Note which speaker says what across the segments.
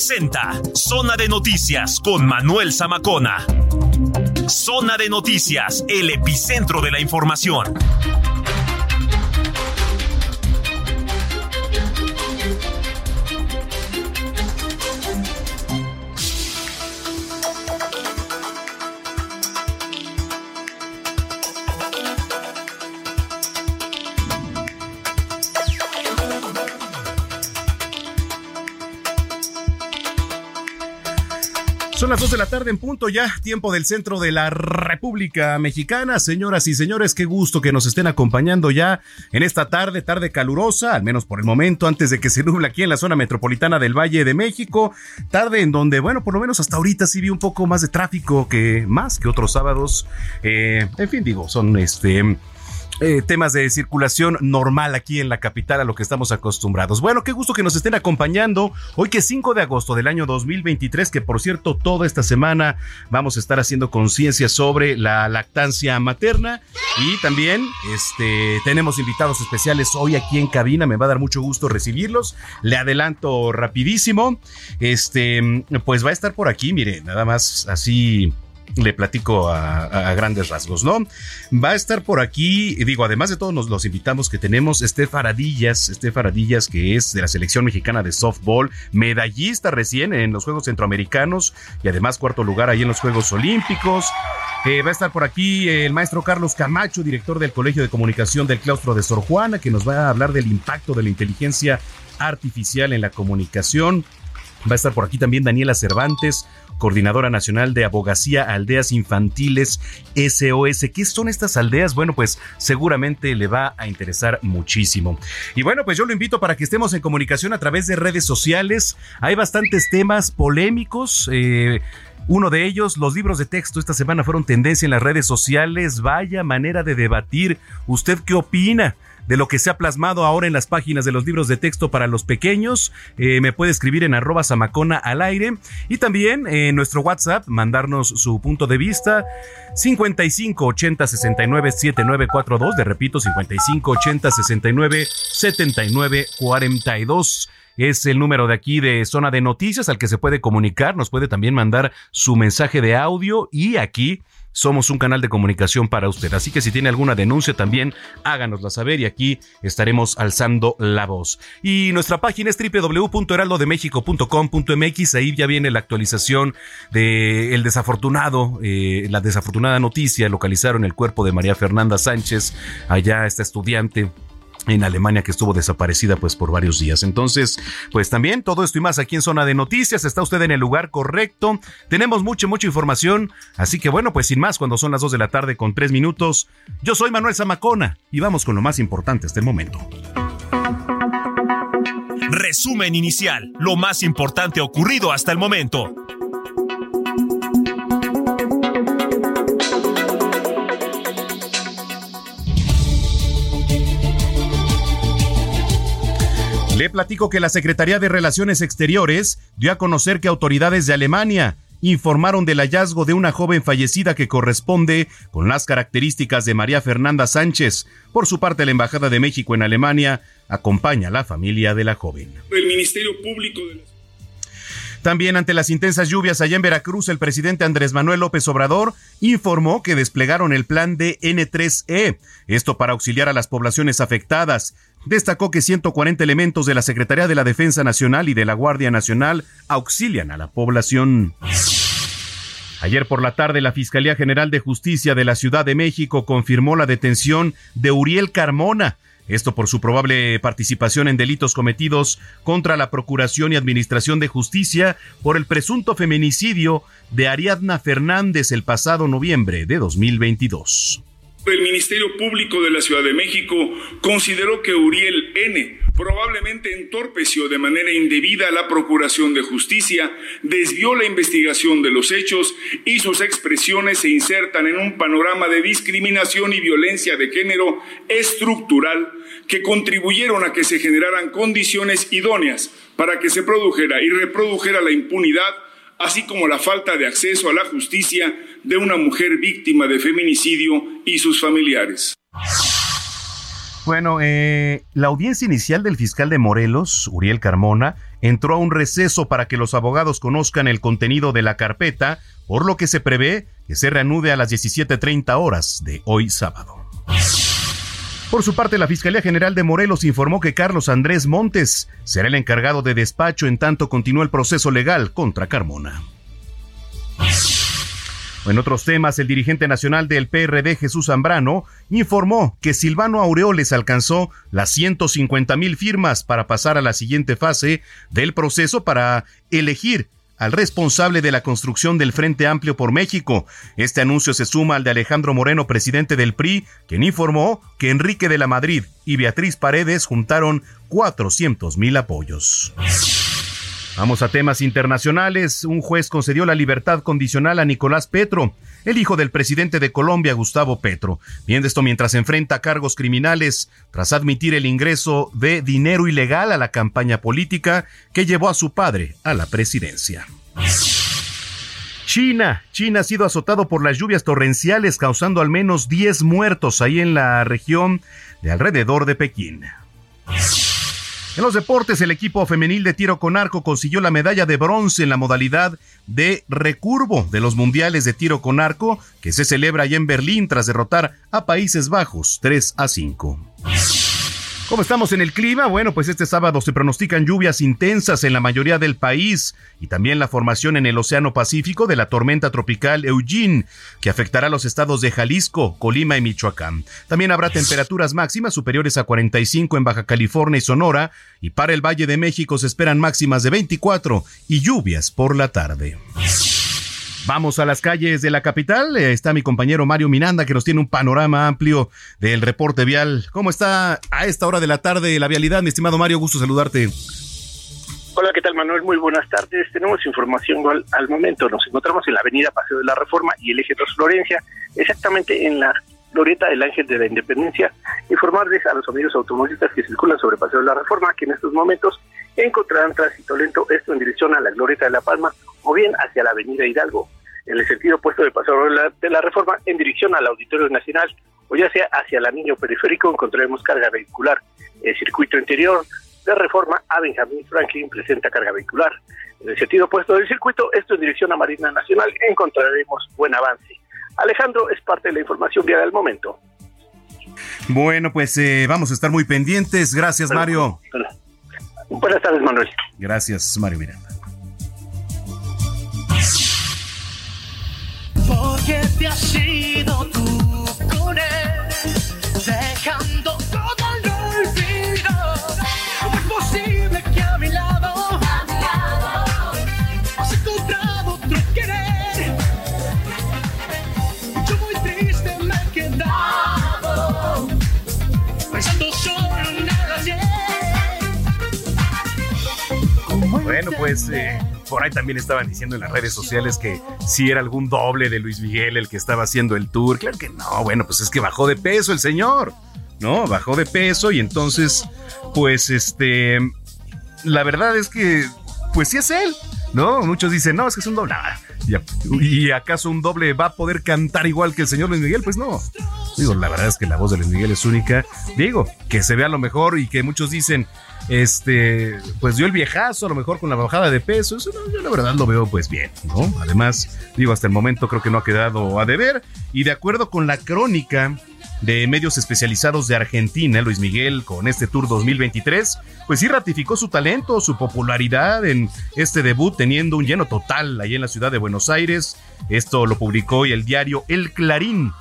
Speaker 1: Presenta Zona de Noticias con Manuel Zamacona. Zona de Noticias, el epicentro de la información.
Speaker 2: Son las 2 de la tarde en punto ya, tiempo del centro de la República Mexicana. Señoras y señores, qué gusto que nos estén acompañando ya en esta tarde, tarde calurosa, al menos por el momento, antes de que se nuble aquí en la zona metropolitana del Valle de México. Tarde en donde, bueno, por lo menos hasta ahorita sí vi un poco más de tráfico que más que otros sábados. Eh, en fin, digo, son este eh, temas de circulación normal aquí en la capital a lo que estamos acostumbrados. Bueno, qué gusto que nos estén acompañando hoy que es 5 de agosto del año 2023, que por cierto toda esta semana vamos a estar haciendo conciencia sobre la lactancia materna y también este tenemos invitados especiales hoy aquí en cabina, me va a dar mucho gusto recibirlos. Le adelanto rapidísimo. Este, pues va a estar por aquí, mire, nada más así le platico a, grandes rasgos, ¿no? Va a estar por aquí, digo, además de todos los, los invitados que tenemos, Estef Aradillas, Estef Aradillas, que es de la selección mexicana de softball, medallista recién en los Juegos Centroamericanos y además cuarto lugar ahí en los Juegos Olímpicos. Eh, va a estar por aquí el maestro Carlos Camacho, director del Colegio de Comunicación del Claustro de Sor Juana, que nos va a hablar del impacto de la inteligencia artificial en la comunicación. Va a estar por aquí también Daniela Cervantes, coordinadora nacional de abogacía aldeas infantiles SOS. ¿Qué son estas aldeas? Bueno, pues seguramente le va a interesar muchísimo. Y bueno, pues yo lo invito para que estemos en comunicación a través de redes sociales. Hay bastantes temas polémicos. Eh, uno de ellos, los libros de texto esta semana fueron tendencia en las redes sociales. Vaya manera de debatir. ¿Usted qué opina? De lo que se ha plasmado ahora en las páginas de los libros de texto para los pequeños. Eh, me puede escribir en arroba samacona al aire y también en nuestro WhatsApp mandarnos su punto de vista 55 80 69 7942. De repito, 55 80 69 79 42 es el número de aquí de Zona de Noticias al que se puede comunicar, nos puede también mandar su mensaje de audio y aquí somos un canal de comunicación para usted. Así que si tiene alguna denuncia también háganosla saber y aquí estaremos alzando la voz. Y nuestra página es www.heraldodemexico.com.mx. Ahí ya viene la actualización de desafortunado, eh, la desafortunada noticia. Localizaron el cuerpo de María Fernanda Sánchez, allá esta estudiante en Alemania que estuvo desaparecida pues por varios días. Entonces, pues también todo esto y más aquí en Zona de Noticias, está usted en el lugar correcto. Tenemos mucha, mucha información, así que bueno, pues sin más, cuando son las 2 de la tarde con 3 minutos, yo soy Manuel Zamacona y vamos con lo más importante hasta el momento.
Speaker 1: Resumen inicial, lo más importante ocurrido hasta el momento.
Speaker 2: Le platico que la Secretaría de Relaciones Exteriores dio a conocer que autoridades de Alemania informaron del hallazgo de una joven fallecida que corresponde con las características de María Fernanda Sánchez. Por su parte, la Embajada de México en Alemania acompaña a la familia de la joven.
Speaker 3: El Ministerio Público de la
Speaker 2: también ante las intensas lluvias allá en Veracruz, el presidente Andrés Manuel López Obrador informó que desplegaron el plan de N3E, esto para auxiliar a las poblaciones afectadas. Destacó que 140 elementos de la Secretaría de la Defensa Nacional y de la Guardia Nacional auxilian a la población. Ayer por la tarde, la Fiscalía General de Justicia de la Ciudad de México confirmó la detención de Uriel Carmona, esto por su probable participación en delitos cometidos contra la Procuración y Administración de Justicia por el presunto feminicidio de Ariadna Fernández el pasado noviembre de 2022.
Speaker 3: El Ministerio Público de la Ciudad de México consideró que Uriel N. probablemente entorpeció de manera indebida la Procuración de Justicia, desvió la investigación de los hechos y sus expresiones se insertan en un panorama de discriminación y violencia de género estructural que contribuyeron a que se generaran condiciones idóneas para que se produjera y reprodujera la impunidad así como la falta de acceso a la justicia de una mujer víctima de feminicidio y sus familiares.
Speaker 2: Bueno, eh, la audiencia inicial del fiscal de Morelos, Uriel Carmona, entró a un receso para que los abogados conozcan el contenido de la carpeta, por lo que se prevé que se reanude a las 17.30 horas de hoy sábado. Por su parte, la Fiscalía General de Morelos informó que Carlos Andrés Montes será el encargado de despacho en tanto continúa el proceso legal contra Carmona. En otros temas, el dirigente nacional del PRD, Jesús Zambrano, informó que Silvano Aureoles alcanzó las 150 mil firmas para pasar a la siguiente fase del proceso para elegir al responsable de la construcción del Frente Amplio por México. Este anuncio se suma al de Alejandro Moreno, presidente del PRI, quien informó que Enrique de la Madrid y Beatriz Paredes juntaron 400 mil apoyos. Vamos a temas internacionales. Un juez concedió la libertad condicional a Nicolás Petro, el hijo del presidente de Colombia, Gustavo Petro. Viendo esto mientras enfrenta cargos criminales tras admitir el ingreso de dinero ilegal a la campaña política que llevó a su padre a la presidencia. China. China ha sido azotado por las lluvias torrenciales, causando al menos 10 muertos ahí en la región de alrededor de Pekín. En los deportes, el equipo femenil de tiro con arco consiguió la medalla de bronce en la modalidad de recurvo de los mundiales de tiro con arco que se celebra allá en Berlín tras derrotar a Países Bajos 3 a 5. ¿Cómo estamos en el clima? Bueno, pues este sábado se pronostican lluvias intensas en la mayoría del país y también la formación en el Océano Pacífico de la tormenta tropical Eugene, que afectará a los estados de Jalisco, Colima y Michoacán. También habrá temperaturas máximas superiores a 45 en Baja California y Sonora, y para el Valle de México se esperan máximas de 24 y lluvias por la tarde. Vamos a las calles de la capital. Eh, está mi compañero Mario Miranda que nos tiene un panorama amplio del reporte vial. ¿Cómo está a esta hora de la tarde la vialidad, mi estimado Mario? Gusto saludarte.
Speaker 4: Hola, ¿qué tal Manuel? Muy buenas tardes. Tenemos información al, momento. Nos encontramos en la avenida Paseo de la Reforma y el eje 2 Florencia, exactamente en la glorieta del Ángel de la Independencia. Informarles a los amigos automovilistas que circulan sobre Paseo de la Reforma que en estos momentos encontrarán tránsito lento, esto en dirección a la glorieta de La Palma o bien hacia la avenida Hidalgo, en el sentido opuesto de Paseo de la Reforma en dirección al Auditorio Nacional o ya sea hacia el anillo periférico encontraremos carga vehicular. El circuito interior de Reforma a Benjamín Franklin presenta carga vehicular. En el sentido opuesto del circuito, esto en dirección a Marina Nacional, encontraremos buen avance. Alejandro es parte de la información vial del momento.
Speaker 2: Bueno, pues eh, vamos a estar muy pendientes. Gracias, Mario.
Speaker 4: Buenas tardes, Manuel.
Speaker 2: Gracias, Mario Miranda.
Speaker 5: Porque te has ido tú
Speaker 2: Bueno, pues eh, por ahí también estaban diciendo en las redes sociales que si era algún doble de Luis Miguel el que estaba haciendo el tour. Claro que no, bueno, pues es que bajó de peso el señor, ¿no? Bajó de peso y entonces, pues este, la verdad es que, pues sí es él, ¿no? Muchos dicen, no, es que es un doble. Ah, ¿Y acaso un doble va a poder cantar igual que el señor Luis Miguel? Pues no. Digo, la verdad es que la voz de Luis Miguel es única. Digo, que se vea lo mejor y que muchos dicen, este, pues dio el viejazo a lo mejor con la bajada de peso. Eso yo la verdad lo veo pues bien, ¿no? Además, digo, hasta el momento creo que no ha quedado a deber. Y de acuerdo con la crónica de medios especializados de Argentina, Luis Miguel, con este Tour 2023, pues sí ratificó su talento, su popularidad en este debut, teniendo un lleno total ahí en la ciudad de Buenos Aires. Esto lo publicó hoy el diario El Clarín.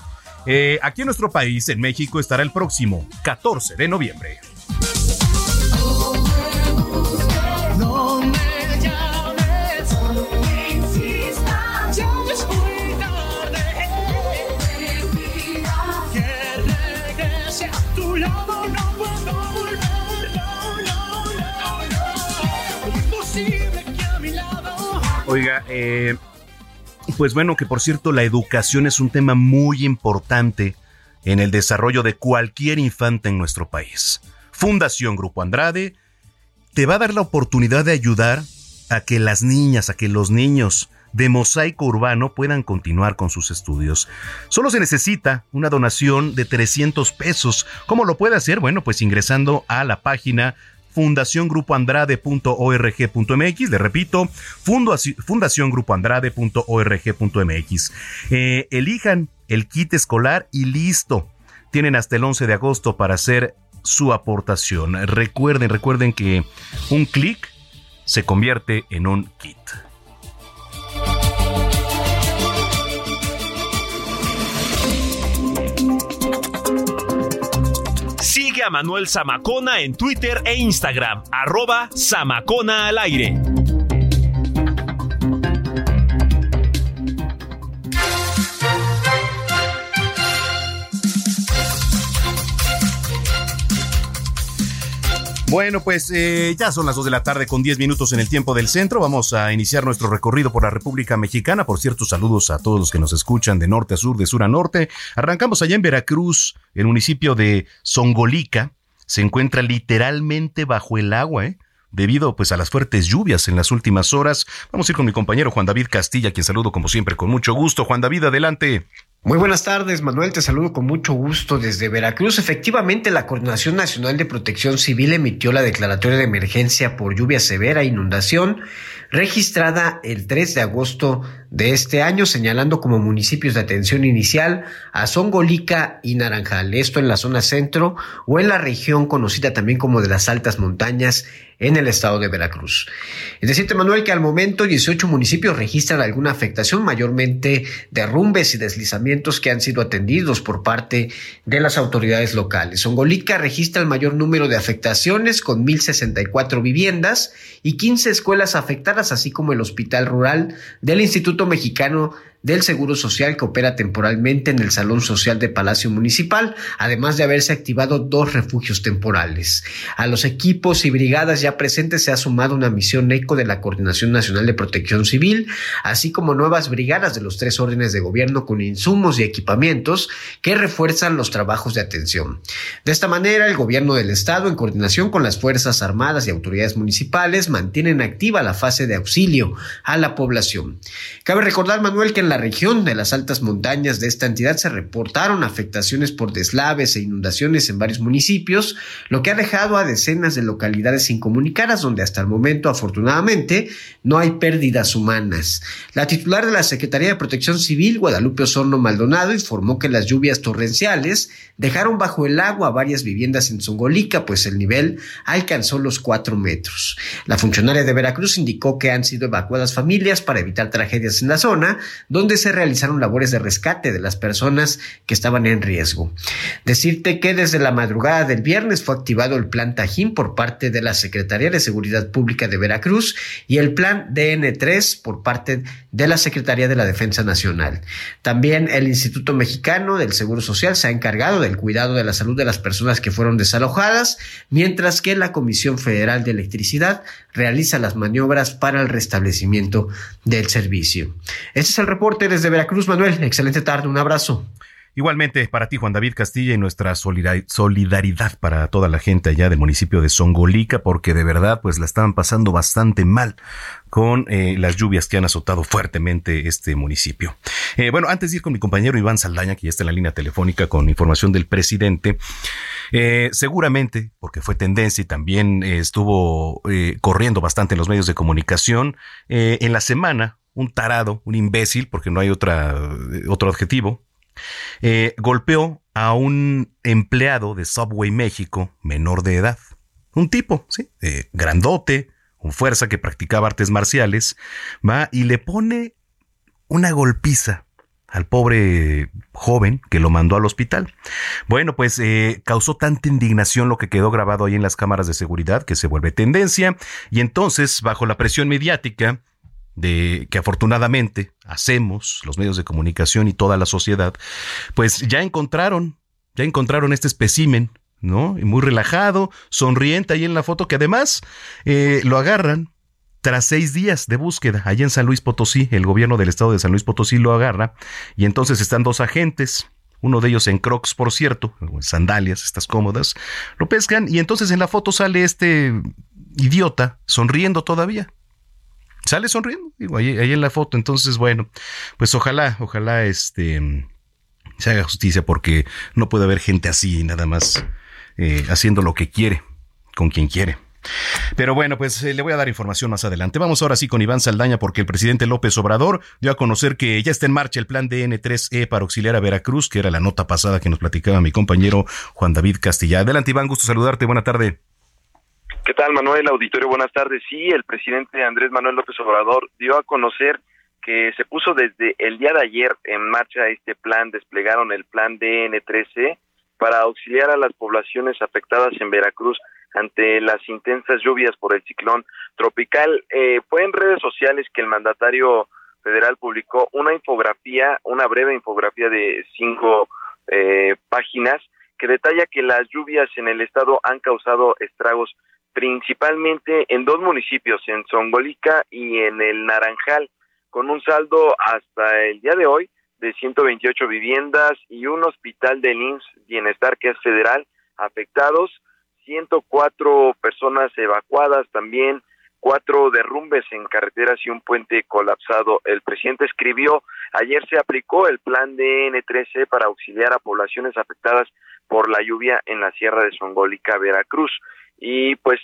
Speaker 2: Eh, aquí en nuestro país, en México, estará el próximo 14 de noviembre. Oiga, eh, pues bueno, que por cierto, la educación es un tema muy importante en el desarrollo de cualquier infante en nuestro país. Fundación Grupo Andrade te va a dar la oportunidad de ayudar a que las niñas, a que los niños de mosaico urbano puedan continuar con sus estudios. Solo se necesita una donación de 300 pesos. ¿Cómo lo puede hacer? Bueno, pues ingresando a la página fundaciongrupoandrade.org.mx. Le repito, fundaciongrupoandrade.org.mx. Eh, elijan el kit escolar y listo. Tienen hasta el 11 de agosto para hacer su aportación. Recuerden, recuerden que un clic se convierte en un kit.
Speaker 1: Sigue a Manuel Zamacona en Twitter e Instagram, arroba Zamacona al aire.
Speaker 2: Bueno, pues eh, ya son las 2 de la tarde con 10 minutos en el tiempo del centro. Vamos a iniciar nuestro recorrido por la República Mexicana. Por cierto, saludos a todos los que nos escuchan de norte a sur, de sur a norte. Arrancamos allá en Veracruz, el municipio de Songolica. Se encuentra literalmente bajo el agua, ¿eh? debido pues a las fuertes lluvias en las últimas horas. Vamos a ir con mi compañero Juan David Castilla, quien saludo como siempre con mucho gusto. Juan David, adelante.
Speaker 6: Muy buenas tardes, Manuel. Te saludo con mucho gusto desde Veracruz. Efectivamente, la Coordinación Nacional de Protección Civil emitió la declaratoria de emergencia por lluvia severa e inundación registrada el 3 de agosto de este año, señalando como municipios de atención inicial a Songolica y Naranjal, esto en la zona centro o en la región conocida también como de las altas montañas en el estado de Veracruz. Es decir, Manuel, que al momento 18 municipios registran alguna afectación, mayormente derrumbes y deslizamientos que han sido atendidos por parte de las autoridades locales. Songolica registra el mayor número de afectaciones con 1.064 viviendas y 15 escuelas afectadas, así como el hospital rural del Instituto Mexicano del Seguro Social que opera temporalmente en el Salón Social de Palacio Municipal, además de haberse activado dos refugios temporales. A los equipos y brigadas ya presentes se ha sumado una misión ECO de la Coordinación Nacional de Protección Civil, así como nuevas brigadas de los tres órdenes de gobierno con insumos y equipamientos que refuerzan los trabajos de atención. De esta manera, el gobierno del Estado, en coordinación con las Fuerzas Armadas y autoridades municipales, mantienen activa la fase de auxilio a la población. Cabe recordar, Manuel, que en la región de las altas montañas de esta entidad se reportaron afectaciones por deslaves e inundaciones en varios municipios, lo que ha dejado a decenas de localidades incomunicadas donde hasta el momento afortunadamente no hay pérdidas humanas. La titular de la Secretaría de Protección Civil, Guadalupe Osorno Maldonado, informó que las lluvias torrenciales dejaron bajo el agua varias viviendas en Zongolica, pues el nivel alcanzó los cuatro metros. La funcionaria de Veracruz indicó que han sido evacuadas familias para evitar tragedias en la zona, donde se realizaron labores de rescate de las personas que estaban en riesgo. Decirte que desde la madrugada del viernes fue activado el plan Tajín por parte de la Secretaría de Seguridad Pública de Veracruz y el plan DN3 por parte de la Secretaría de la Defensa Nacional. También el Instituto Mexicano del Seguro Social se ha encargado del cuidado de la salud de las personas que fueron desalojadas, mientras que la Comisión Federal de Electricidad realiza las maniobras para el restablecimiento del servicio. Este es el reporte desde Veracruz, Manuel. Excelente tarde, un abrazo.
Speaker 2: Igualmente para ti, Juan David Castilla, y nuestra solidaridad para toda la gente allá del municipio de Songolica, porque de verdad, pues la estaban pasando bastante mal con eh, las lluvias que han azotado fuertemente este municipio. Eh, bueno, antes de ir con mi compañero Iván Saldaña, que ya está en la línea telefónica con información del presidente, eh, seguramente, porque fue tendencia y también estuvo corriendo bastante en los medios de comunicación, en la semana, un tarado, un imbécil, porque no hay otra, otro adjetivo, golpeó a un empleado de Subway México menor de edad. Un tipo, ¿sí? grandote, con fuerza que practicaba artes marciales, va y le pone una golpiza al pobre joven que lo mandó al hospital. Bueno, pues eh, causó tanta indignación lo que quedó grabado ahí en las cámaras de seguridad que se vuelve tendencia y entonces, bajo la presión mediática, de que afortunadamente hacemos los medios de comunicación y toda la sociedad, pues ya encontraron, ya encontraron este espécimen ¿no? Y muy relajado, sonriente ahí en la foto, que además eh, lo agarran tras seis días de búsqueda allá en San Luis Potosí. El gobierno del estado de San Luis Potosí lo agarra y entonces están dos agentes, uno de ellos en crocs, por cierto, en sandalias, estas cómodas, lo pescan y entonces en la foto sale este idiota sonriendo todavía. Sale sonriendo, digo, ahí, en la foto. Entonces, bueno, pues ojalá, ojalá este se haga justicia porque no puede haber gente así nada más eh, haciendo lo que quiere con quien quiere. Pero bueno, pues eh, le voy a dar información más adelante. Vamos ahora sí con Iván Saldaña porque el presidente López Obrador dio a conocer que ya está en marcha el plan DN3E para auxiliar a Veracruz, que era la nota pasada que nos platicaba mi compañero Juan David Castilla. Adelante Iván, gusto saludarte. Buena tarde.
Speaker 7: ¿Qué tal Manuel? Auditorio, buenas tardes. Sí, el presidente Andrés Manuel López Obrador dio a conocer que se puso desde el día de ayer en marcha este plan, desplegaron el plan DN3E para auxiliar a las poblaciones afectadas en Veracruz ante las intensas lluvias por el ciclón tropical. Eh, fue en redes sociales que el mandatario federal publicó una infografía, una breve infografía de cinco eh, páginas que detalla que las lluvias en el estado han causado estragos principalmente en dos municipios, en Zongolica y en el Naranjal, con un saldo hasta el día de hoy de 128 viviendas y un hospital de IMSS Bienestar que es federal afectados, 104 personas evacuadas también, cuatro derrumbes en carreteras y un puente colapsado. El presidente escribió, ayer se aplicó el plan de N13 para auxiliar a poblaciones afectadas por la lluvia en la Sierra de Songólica, Veracruz. Y pues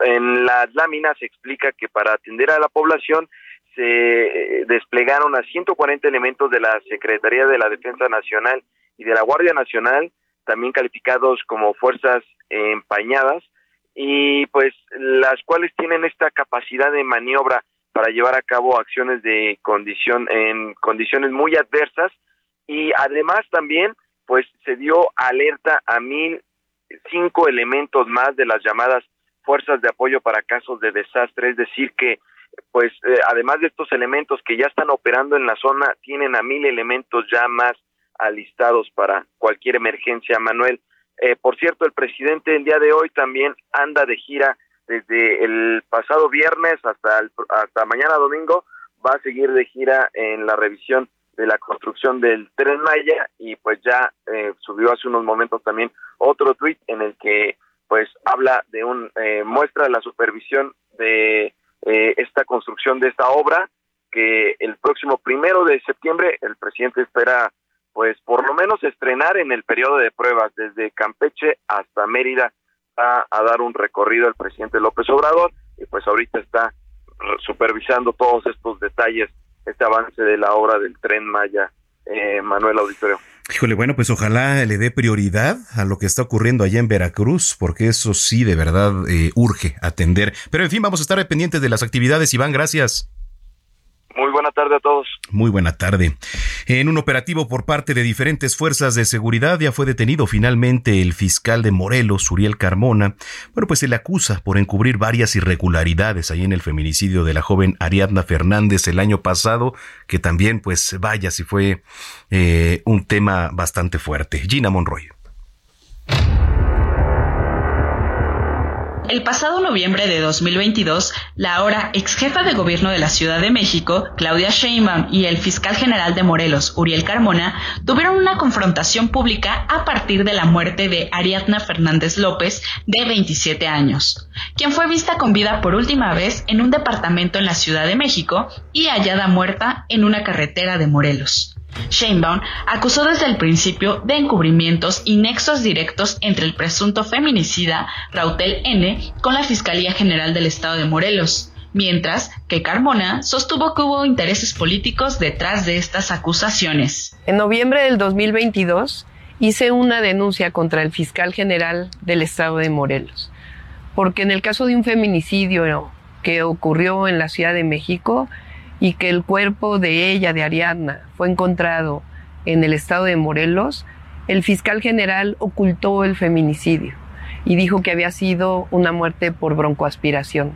Speaker 7: en las láminas se explica que para atender a la población se eh, desplegaron a 140 elementos de la Secretaría de la Defensa Nacional y de la Guardia Nacional, también calificados como fuerzas empañadas, y pues las cuales tienen esta capacidad de maniobra para llevar a cabo acciones de condición en condiciones muy adversas y además también pues se dio alerta a mil cinco elementos más de las llamadas fuerzas de apoyo para casos de desastre, es decir que pues eh, además de estos elementos que ya están operando en la zona, tienen a mil elementos ya más alistados para cualquier emergencia, Manuel. Eh, por cierto, el presidente el día de hoy también anda de gira desde el pasado viernes hasta, hasta mañana domingo, va a seguir de gira en la revisión de la construcción del tren Maya y pues ya eh, subió hace unos momentos también otro tuit en el que pues habla de un eh, muestra la supervisión de eh, esta construcción de esta obra que el próximo primero de septiembre el presidente espera pues por lo menos estrenar en el periodo de pruebas desde Campeche hasta Mérida a, a dar un recorrido el presidente López Obrador y pues ahorita está supervisando todos estos detalles, este avance de la obra del tren Maya, eh, Manuel Auditorio.
Speaker 2: Híjole, bueno, pues ojalá le dé prioridad a lo que está ocurriendo allá en Veracruz, porque eso sí de verdad eh, urge atender. Pero en fin, vamos a estar pendientes de las actividades. Iván, gracias.
Speaker 7: Muy buena tarde a todos.
Speaker 2: Muy buena tarde. En un operativo por parte de diferentes fuerzas de seguridad ya fue detenido finalmente el fiscal de Morelos, Uriel Carmona. Bueno, pues se le acusa por encubrir varias irregularidades ahí en el feminicidio de la joven Ariadna Fernández el año pasado, que también, pues vaya, si fue eh, un tema bastante fuerte. Gina Monroy.
Speaker 8: El pasado noviembre de 2022, la ahora ex jefa de gobierno de la Ciudad de México, Claudia Sheinbaum, y el fiscal general de Morelos, Uriel Carmona, tuvieron una confrontación pública a partir de la muerte de Ariadna Fernández López, de 27 años, quien fue vista con vida por última vez en un departamento en la Ciudad de México y hallada muerta en una carretera de Morelos. Sheinbaum acusó desde el principio de encubrimientos y nexos directos entre el presunto feminicida Rautel N con la Fiscalía General del Estado de Morelos, mientras que Carmona sostuvo que hubo intereses políticos detrás de estas acusaciones.
Speaker 9: En noviembre del 2022 hice una denuncia contra el fiscal general del Estado de Morelos, porque en el caso de un feminicidio que ocurrió en la Ciudad de México, y que el cuerpo de ella, de Ariadna, fue encontrado en el estado de Morelos, el fiscal general ocultó el feminicidio y dijo que había sido una muerte por broncoaspiración.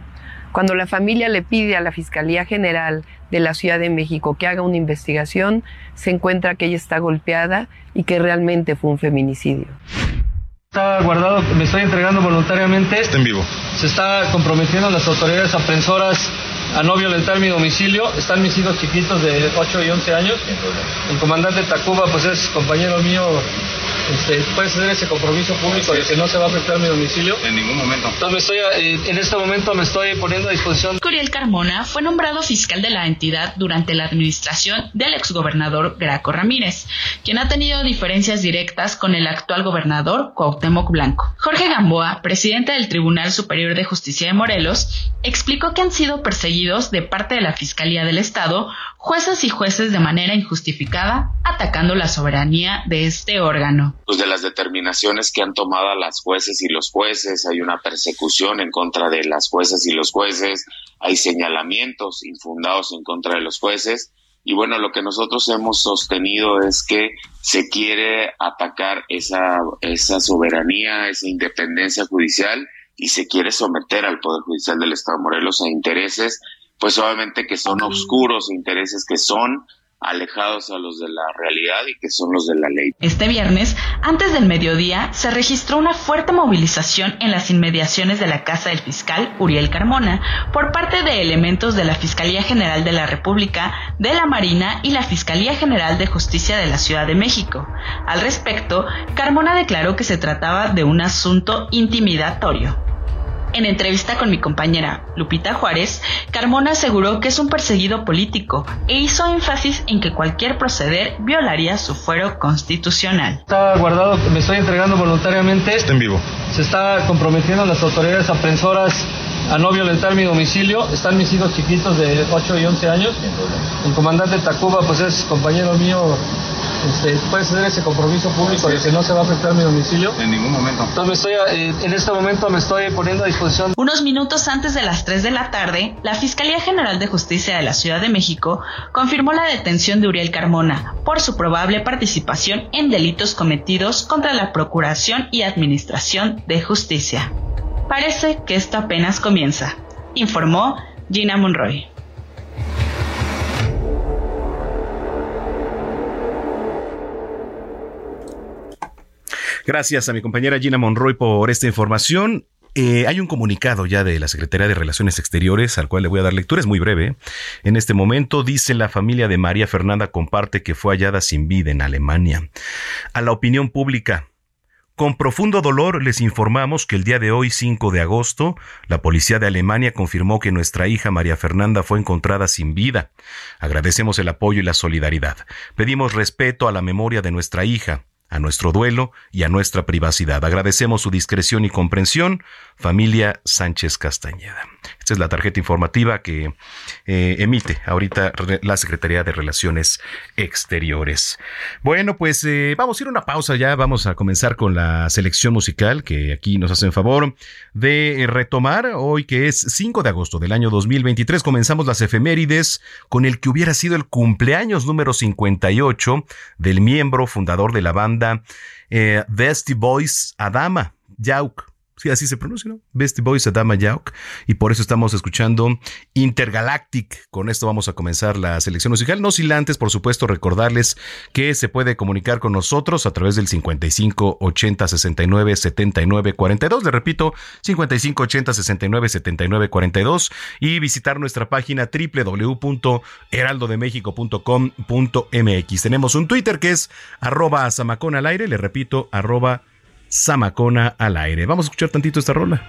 Speaker 9: Cuando la familia le pide a la Fiscalía General de la Ciudad de México que haga una investigación, se encuentra que ella está golpeada y que realmente fue un feminicidio.
Speaker 10: Está guardado, me estoy entregando voluntariamente.
Speaker 11: Está en vivo.
Speaker 10: Se está comprometiendo las autoridades aprensoras a no violentar mi domicilio. Están mis hijos chiquitos de 8 y 11 años. El comandante Tacuba, pues es compañero mío. Este, ¿Puedes hacer ese compromiso público de que no se va a afectar mi domicilio?
Speaker 11: En ningún momento.
Speaker 10: Entonces, me estoy, eh, en este momento me estoy poniendo a disposición.
Speaker 8: Curiel Carmona fue nombrado fiscal de la entidad durante la administración del exgobernador Graco Ramírez, quien ha tenido diferencias directas con el actual gobernador Cuauhtémoc Blanco. Jorge Gamboa, presidente del Tribunal Superior de Justicia de Morelos, explicó que han sido perseguidos de parte de la Fiscalía del Estado jueces y jueces de manera injustificada, atacando la soberanía de este órgano.
Speaker 12: Pues de las determinaciones que han tomado las jueces y los jueces, hay una persecución en contra de las jueces y los jueces, hay señalamientos infundados en contra de los jueces. Y bueno, lo que nosotros hemos sostenido es que se quiere atacar esa, esa soberanía, esa independencia judicial y se quiere someter al Poder Judicial del Estado de Morelos a intereses pues obviamente que son oscuros intereses que son alejados a los de la realidad y que son los de la ley.
Speaker 8: Este viernes, antes del mediodía, se registró una fuerte movilización en las inmediaciones de la casa del fiscal Uriel Carmona por parte de elementos de la Fiscalía General de la República, de la Marina y la Fiscalía General de Justicia de la Ciudad de México. Al respecto, Carmona declaró que se trataba de un asunto intimidatorio. En entrevista con mi compañera Lupita Juárez, Carmona aseguró que es un perseguido político e hizo énfasis en que cualquier proceder violaría su fuero constitucional.
Speaker 10: Está guardado, me estoy entregando voluntariamente.
Speaker 11: Está en vivo.
Speaker 10: Se está comprometiendo las autoridades aprensoras a no violentar mi domicilio. Están mis hijos chiquitos de 8 y 11 años. El comandante Tacuba, pues es compañero mío este, ¿Puedes hacer ese compromiso público de que no se va a afectar mi domicilio?
Speaker 11: En ningún momento.
Speaker 10: Entonces me estoy, eh, en este momento me estoy poniendo a disposición.
Speaker 8: Unos minutos antes de las 3 de la tarde, la Fiscalía General de Justicia de la Ciudad de México confirmó la detención de Uriel Carmona por su probable participación en delitos cometidos contra la Procuración y Administración de Justicia. Parece que esto apenas comienza, informó Gina Monroy.
Speaker 2: Gracias a mi compañera Gina Monroy por esta información. Eh, hay un comunicado ya de la Secretaría de Relaciones Exteriores al cual le voy a dar lectura, es muy breve. En este momento dice la familia de María Fernanda comparte que fue hallada sin vida en Alemania. A la opinión pública, con profundo dolor les informamos que el día de hoy, 5 de agosto, la policía de Alemania confirmó que nuestra hija María Fernanda fue encontrada sin vida. Agradecemos el apoyo y la solidaridad. Pedimos respeto a la memoria de nuestra hija a nuestro duelo y a nuestra privacidad. Agradecemos su discreción y comprensión, familia Sánchez Castañeda. Esta es la tarjeta informativa que eh, emite ahorita la Secretaría de Relaciones Exteriores. Bueno, pues eh, vamos a ir a una pausa ya, vamos a comenzar con la selección musical que aquí nos hacen favor de retomar hoy que es 5 de agosto del año 2023. Comenzamos las efemérides con el que hubiera sido el cumpleaños número 58 del miembro fundador de la banda eh, Boys, Adama Yauk. Sí, así se pronuncia, ¿no? Bestie Boys Adama Yauk. Y por eso estamos escuchando Intergalactic. Con esto vamos a comenzar la selección musical. No sin antes, por supuesto, recordarles que se puede comunicar con nosotros a través del 55 80 69 79 42. Le repito, 55 80 69 79 42. Y visitar nuestra página www.heraldodemexico.com.mx. Tenemos un Twitter que es arroba Samacón al aire. Le repito, arroba Samacona al aire. Vamos a escuchar tantito esta rola.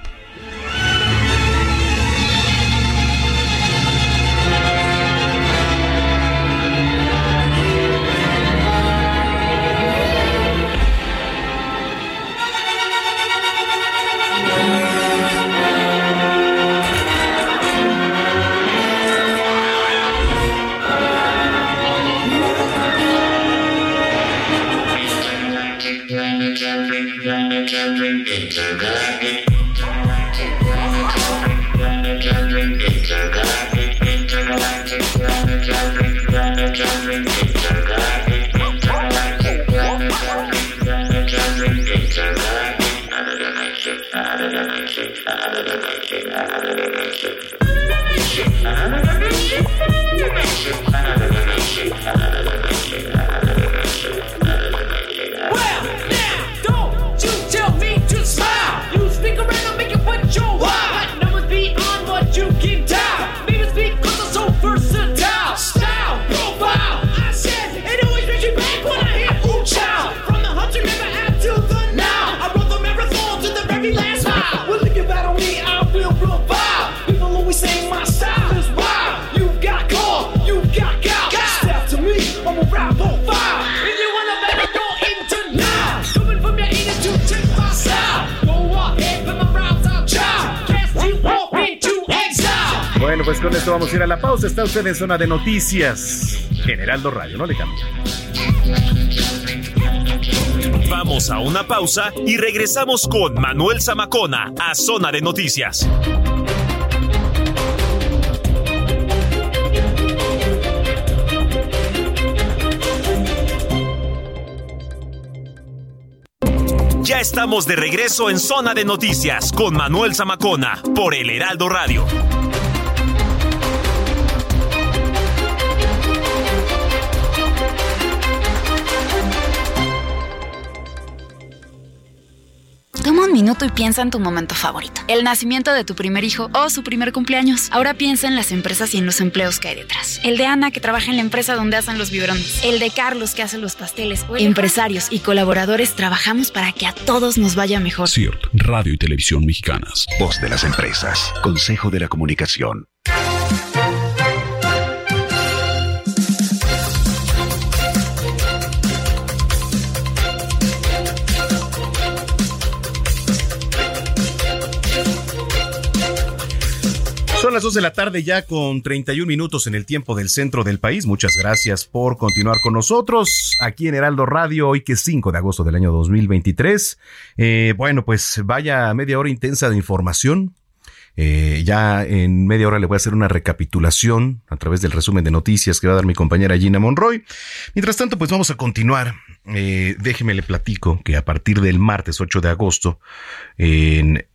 Speaker 2: Pues con esto vamos a ir a la pausa. Está usted en zona de noticias. Generaldo Radio, no le cambia.
Speaker 1: Vamos a una pausa y regresamos con Manuel Zamacona a Zona de Noticias. Ya estamos de regreso en Zona de Noticias con Manuel Zamacona por el Heraldo Radio.
Speaker 11: Un minuto y piensa en tu momento favorito. El nacimiento de tu primer hijo o su primer cumpleaños. Ahora piensa en las empresas y en los empleos que hay detrás. El de Ana que trabaja en la empresa donde hacen los biberones. El de Carlos que hace los pasteles. Empresarios y colaboradores trabajamos para que a todos nos vaya mejor.
Speaker 13: CIRT, Radio y Televisión Mexicanas.
Speaker 14: Voz de las empresas. Consejo de la Comunicación.
Speaker 2: Son las 2 de la tarde ya con 31 minutos en el tiempo del centro del país. Muchas gracias por continuar con nosotros aquí en Heraldo Radio, hoy que es 5 de agosto del año 2023. Eh, bueno, pues vaya media hora intensa de información. Eh, ya en media hora le voy a hacer una recapitulación a través del resumen de noticias que va a dar mi compañera Gina Monroy. Mientras tanto, pues vamos a continuar. Eh, déjeme le platico que a partir del martes 8 de agosto, en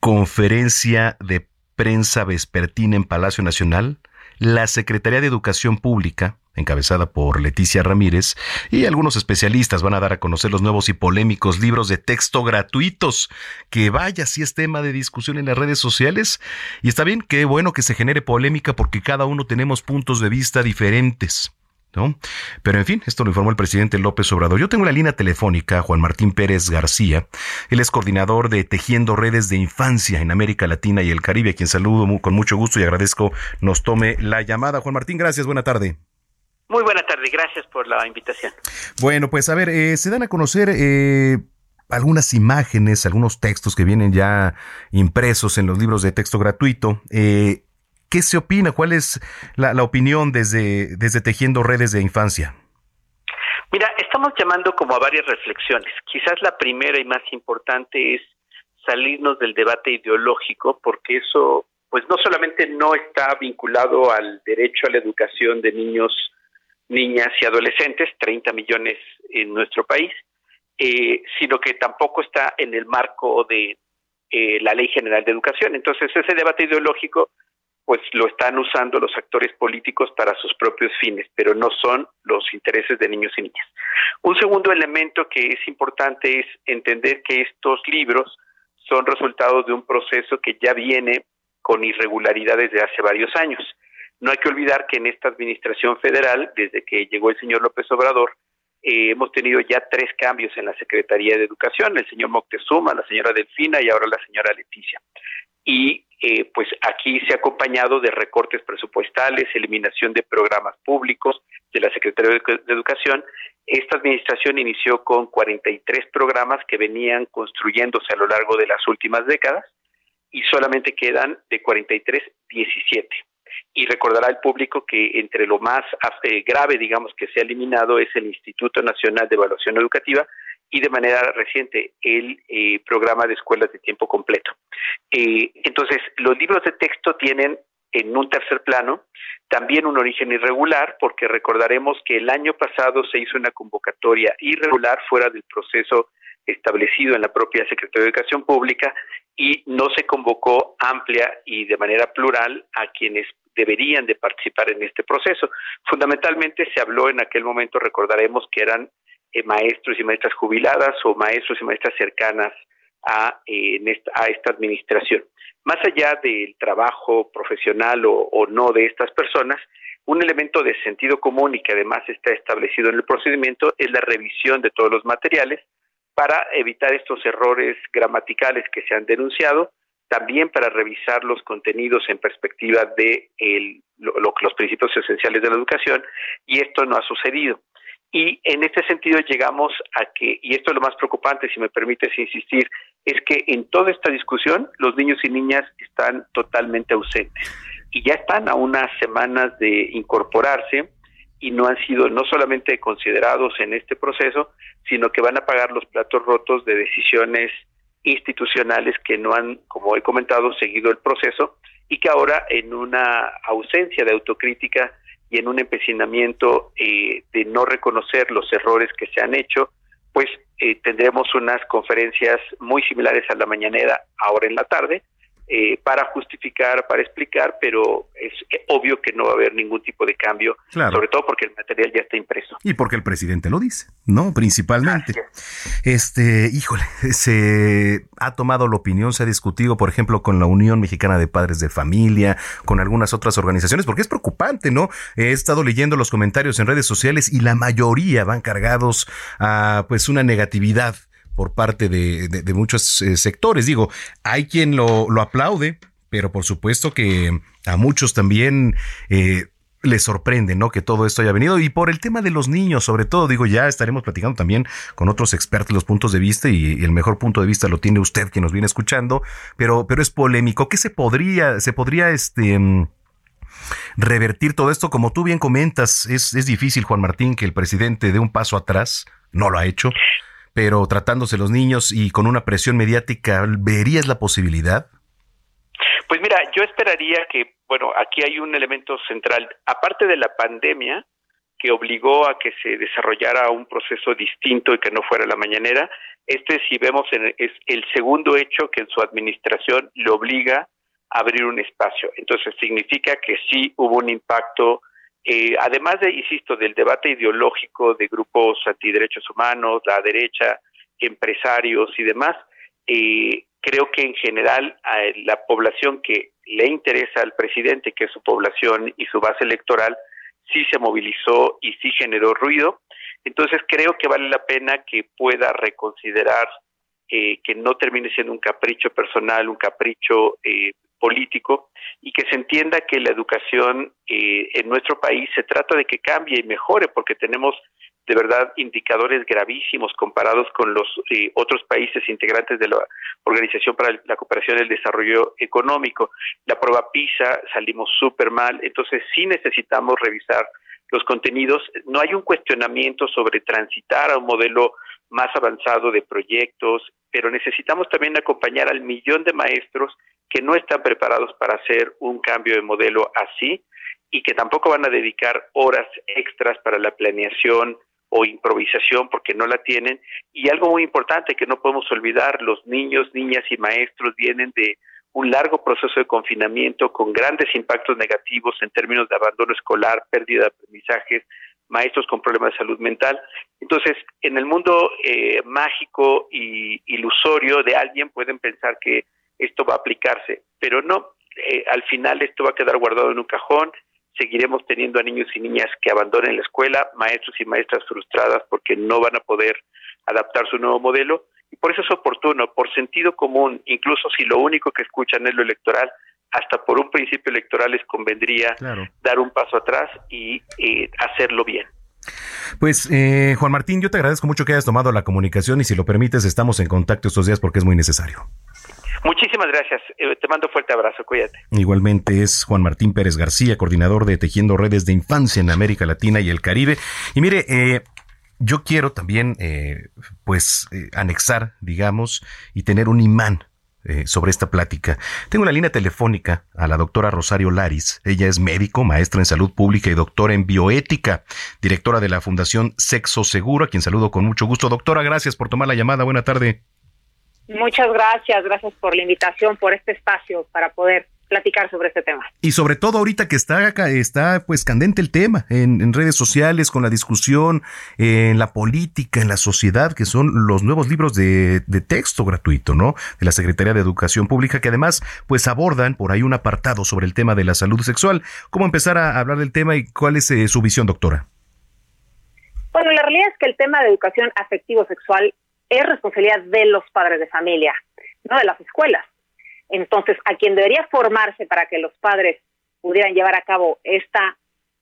Speaker 2: conferencia de prensa vespertina en Palacio Nacional, la Secretaría de Educación Pública, encabezada por Leticia Ramírez, y algunos especialistas van a dar a conocer los nuevos y polémicos libros de texto gratuitos, que vaya si es tema de discusión en las redes sociales. Y está bien, qué bueno que se genere polémica porque cada uno tenemos puntos de vista diferentes. ¿No? Pero en fin, esto lo informó el presidente López Obrador. Yo tengo la línea telefónica Juan Martín Pérez García. Él es coordinador de Tejiendo Redes de Infancia en América Latina y el Caribe, a quien saludo con mucho gusto y agradezco nos tome la llamada. Juan Martín, gracias, buena tarde.
Speaker 15: Muy buena tarde, gracias por la invitación.
Speaker 2: Bueno, pues a ver, eh, se dan a conocer eh, algunas imágenes, algunos textos que vienen ya impresos en los libros de texto gratuito. Eh, ¿Qué se opina? ¿Cuál es la, opinión desde, desde Tejiendo Redes de Infancia?
Speaker 15: Mira, estamos llamando como a varias reflexiones. Quizás la primera y más importante es salirnos del debate ideológico, porque eso, pues no solamente no está vinculado al derecho a la educación de niños, niñas y adolescentes, 30 millones en nuestro país, eh, sino que tampoco está en el marco de eh, la Ley General de Educación. Entonces, ese debate ideológico pues lo están usando los actores políticos para sus propios fines, pero no son los intereses de niños y niñas. Un segundo elemento que es importante es entender que estos libros son resultados de un proceso que ya viene con irregularidades de hace varios años. No hay que olvidar que en esta administración federal, desde que llegó el señor López Obrador, eh, hemos tenido ya tres cambios en la Secretaría de Educación, el señor Moctezuma, la señora Delfina y ahora la señora Leticia. Y eh, pues aquí se ha acompañado de recortes presupuestales, eliminación de programas públicos de la Secretaría de Educación. Esta administración inició con 43 programas que venían construyéndose a lo largo de las últimas décadas y solamente quedan de 43 17. Y recordará el público que entre lo más eh, grave, digamos, que se ha eliminado es el Instituto Nacional de Evaluación Educativa, y de manera reciente el eh, programa de escuelas de tiempo completo. Eh, entonces, los libros de texto tienen en un tercer plano también un origen irregular, porque recordaremos que el año pasado se hizo una convocatoria irregular fuera del proceso establecido en la propia Secretaría de Educación Pública y no se convocó amplia y de manera plural a quienes deberían de participar en este proceso. Fundamentalmente se habló en aquel momento, recordaremos que eran eh, maestros y maestras jubiladas o maestros y maestras cercanas a, esta, administración. Más allá del trabajo profesional o, no de estas personas, un elemento de sentido común y que además está establecido en el procedimiento es la revisión de todos los materiales para evitar estos errores gramaticales que se han denunciado, también para revisar los contenidos en perspectiva de los principios esenciales de la educación, y esto no ha sucedido. Y en este sentido llegamos a que, y esto es lo más preocupante, si me permites insistir, es que en toda esta discusión los niños y niñas están totalmente ausentes. y ya están a unas semanas de incorporarse y no han sido no solamente considerados en este proceso, sino que van a pagar los platos rotos de decisiones institucionales que no han, como he comentado, seguido el proceso y que ahora en una ausencia de autocrítica y en un empecinamiento eh, de no reconocer los errores que se han hecho, pues eh, tendremos unas conferencias muy similares a la mañanera ahora en la tarde, eh, para justificar, para explicar, pero es obvio que no va a haber ningún tipo de cambio, sobre todo porque el material ya está impreso.
Speaker 2: Y porque el presidente lo dice, ¿no? Principalmente. Este, híjole, se ha tomado la opinión, se ha discutido, por ejemplo, con la Unión Mexicana de Padres de Familia, con algunas otras organizaciones, porque es preocupante, ¿no? He estado leyendo los comentarios en redes sociales y la mayoría van cargados a, pues, una negatividad por parte de, de, muchos eh, sectores. Digo, hay quien lo, lo, aplaude, pero por supuesto que a muchos también eh, les sorprende, ¿no? Que todo esto haya venido. Y por el tema de los niños, sobre todo, digo, ya estaremos platicando también con otros expertos los puntos de vista y, el mejor punto de vista lo tiene usted que nos viene escuchando, pero, pero es polémico. ¿Qué se podría, se podría, este, mm, revertir todo esto? Como tú bien comentas, es, es difícil, Juan Martín, que el presidente dé un paso atrás. No lo ha hecho pero tratándose los niños y con una presión mediática, ¿verías la posibilidad?
Speaker 15: Pues mira, yo esperaría que, bueno, aquí hay un elemento central, aparte de la pandemia, que obligó a que se desarrollara un proceso distinto y que no fuera la mañanera, este, si vemos, es el segundo hecho que en su administración le obliga a abrir un espacio. Entonces, significa que sí hubo un impacto eh, además de, insisto, del debate ideológico de grupos antiderechos humanos, la derecha, empresarios y demás, eh, creo que en general la población que le interesa al presidente, que es su población y su base electoral, sí se movilizó y sí generó ruido. Entonces creo que vale la pena que pueda reconsiderar eh, que no termine siendo un capricho personal, un capricho eh, político y que se entienda que la educación eh, en nuestro país se trata de que cambie y mejore porque tenemos de verdad indicadores gravísimos comparados con los eh, otros países integrantes de la Organización para la Cooperación y el Desarrollo Económico. La prueba PISA salimos súper mal, entonces sí necesitamos revisar los contenidos. No hay un cuestionamiento sobre transitar a un modelo más avanzado de proyectos, pero necesitamos también acompañar al millón de maestros que no están preparados para hacer un cambio de modelo así y que tampoco van a dedicar horas extras para la planeación o improvisación porque no la tienen. Y algo muy importante que no podemos olvidar, los niños, niñas y maestros vienen de un largo proceso de confinamiento con grandes impactos negativos en términos de abandono escolar, pérdida de aprendizajes, maestros con problemas de salud mental. Entonces, en el mundo eh, mágico y ilusorio de alguien pueden pensar que esto va a aplicarse, pero no, eh, al final esto va a quedar guardado en un cajón, seguiremos teniendo a niños y niñas que abandonen la escuela, maestros y maestras frustradas porque no van a poder adaptar su nuevo modelo, y por eso es oportuno, por sentido común, incluso si lo único que escuchan es lo electoral, hasta por un principio electoral les convendría dar un paso atrás y eh, hacerlo bien.
Speaker 2: Pues eh, Juan Martín, yo te agradezco mucho que hayas tomado la comunicación y si lo permites estamos en contacto estos días porque es muy necesario.
Speaker 15: Muchísimas gracias. Eh, te mando fuerte abrazo. Cuídate.
Speaker 2: Igualmente es Juan Martín Pérez García, coordinador de Tejiendo Redes de Infancia en América Latina y el Caribe. Y mire, eh, yo quiero también, eh, pues, anexar, digamos, y tener un imán sobre esta plática. Tengo una línea telefónica a la doctora Rosario Laris. Ella es médico, maestra en salud pública y doctora en bioética, directora de la Fundación Sexo Seguro, a quien saludo con mucho gusto. Doctora, gracias por tomar la llamada. Buena tarde.
Speaker 16: Muchas gracias, gracias por la invitación, por este espacio para poder platicar sobre este tema.
Speaker 2: Y sobre todo ahorita que está está pues candente el tema en, redes sociales con la discusión en la política, en la sociedad, que son los nuevos libros de, texto gratuito, ¿no? De la Secretaría de Educación Pública, que además pues abordan por ahí un apartado sobre el tema de la salud sexual. ¿Cómo empezar a hablar del tema y cuál es eh, su visión, doctora?
Speaker 16: Bueno, la realidad es que el tema de educación afectivo-sexual es responsabilidad de los padres de familia, no de las escuelas. Entonces, a quien debería formarse para que los padres pudieran llevar a cabo esta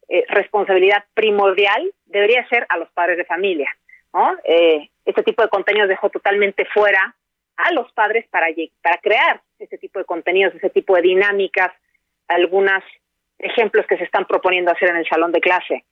Speaker 16: eh, responsabilidad primordial debería ser a los padres de familia. Eh, este tipo de contenidos dejó totalmente fuera a los padres para, crear ese tipo de contenidos, ese tipo de dinámicas, algunas ejemplos que se están proponiendo hacer en el salón de clase.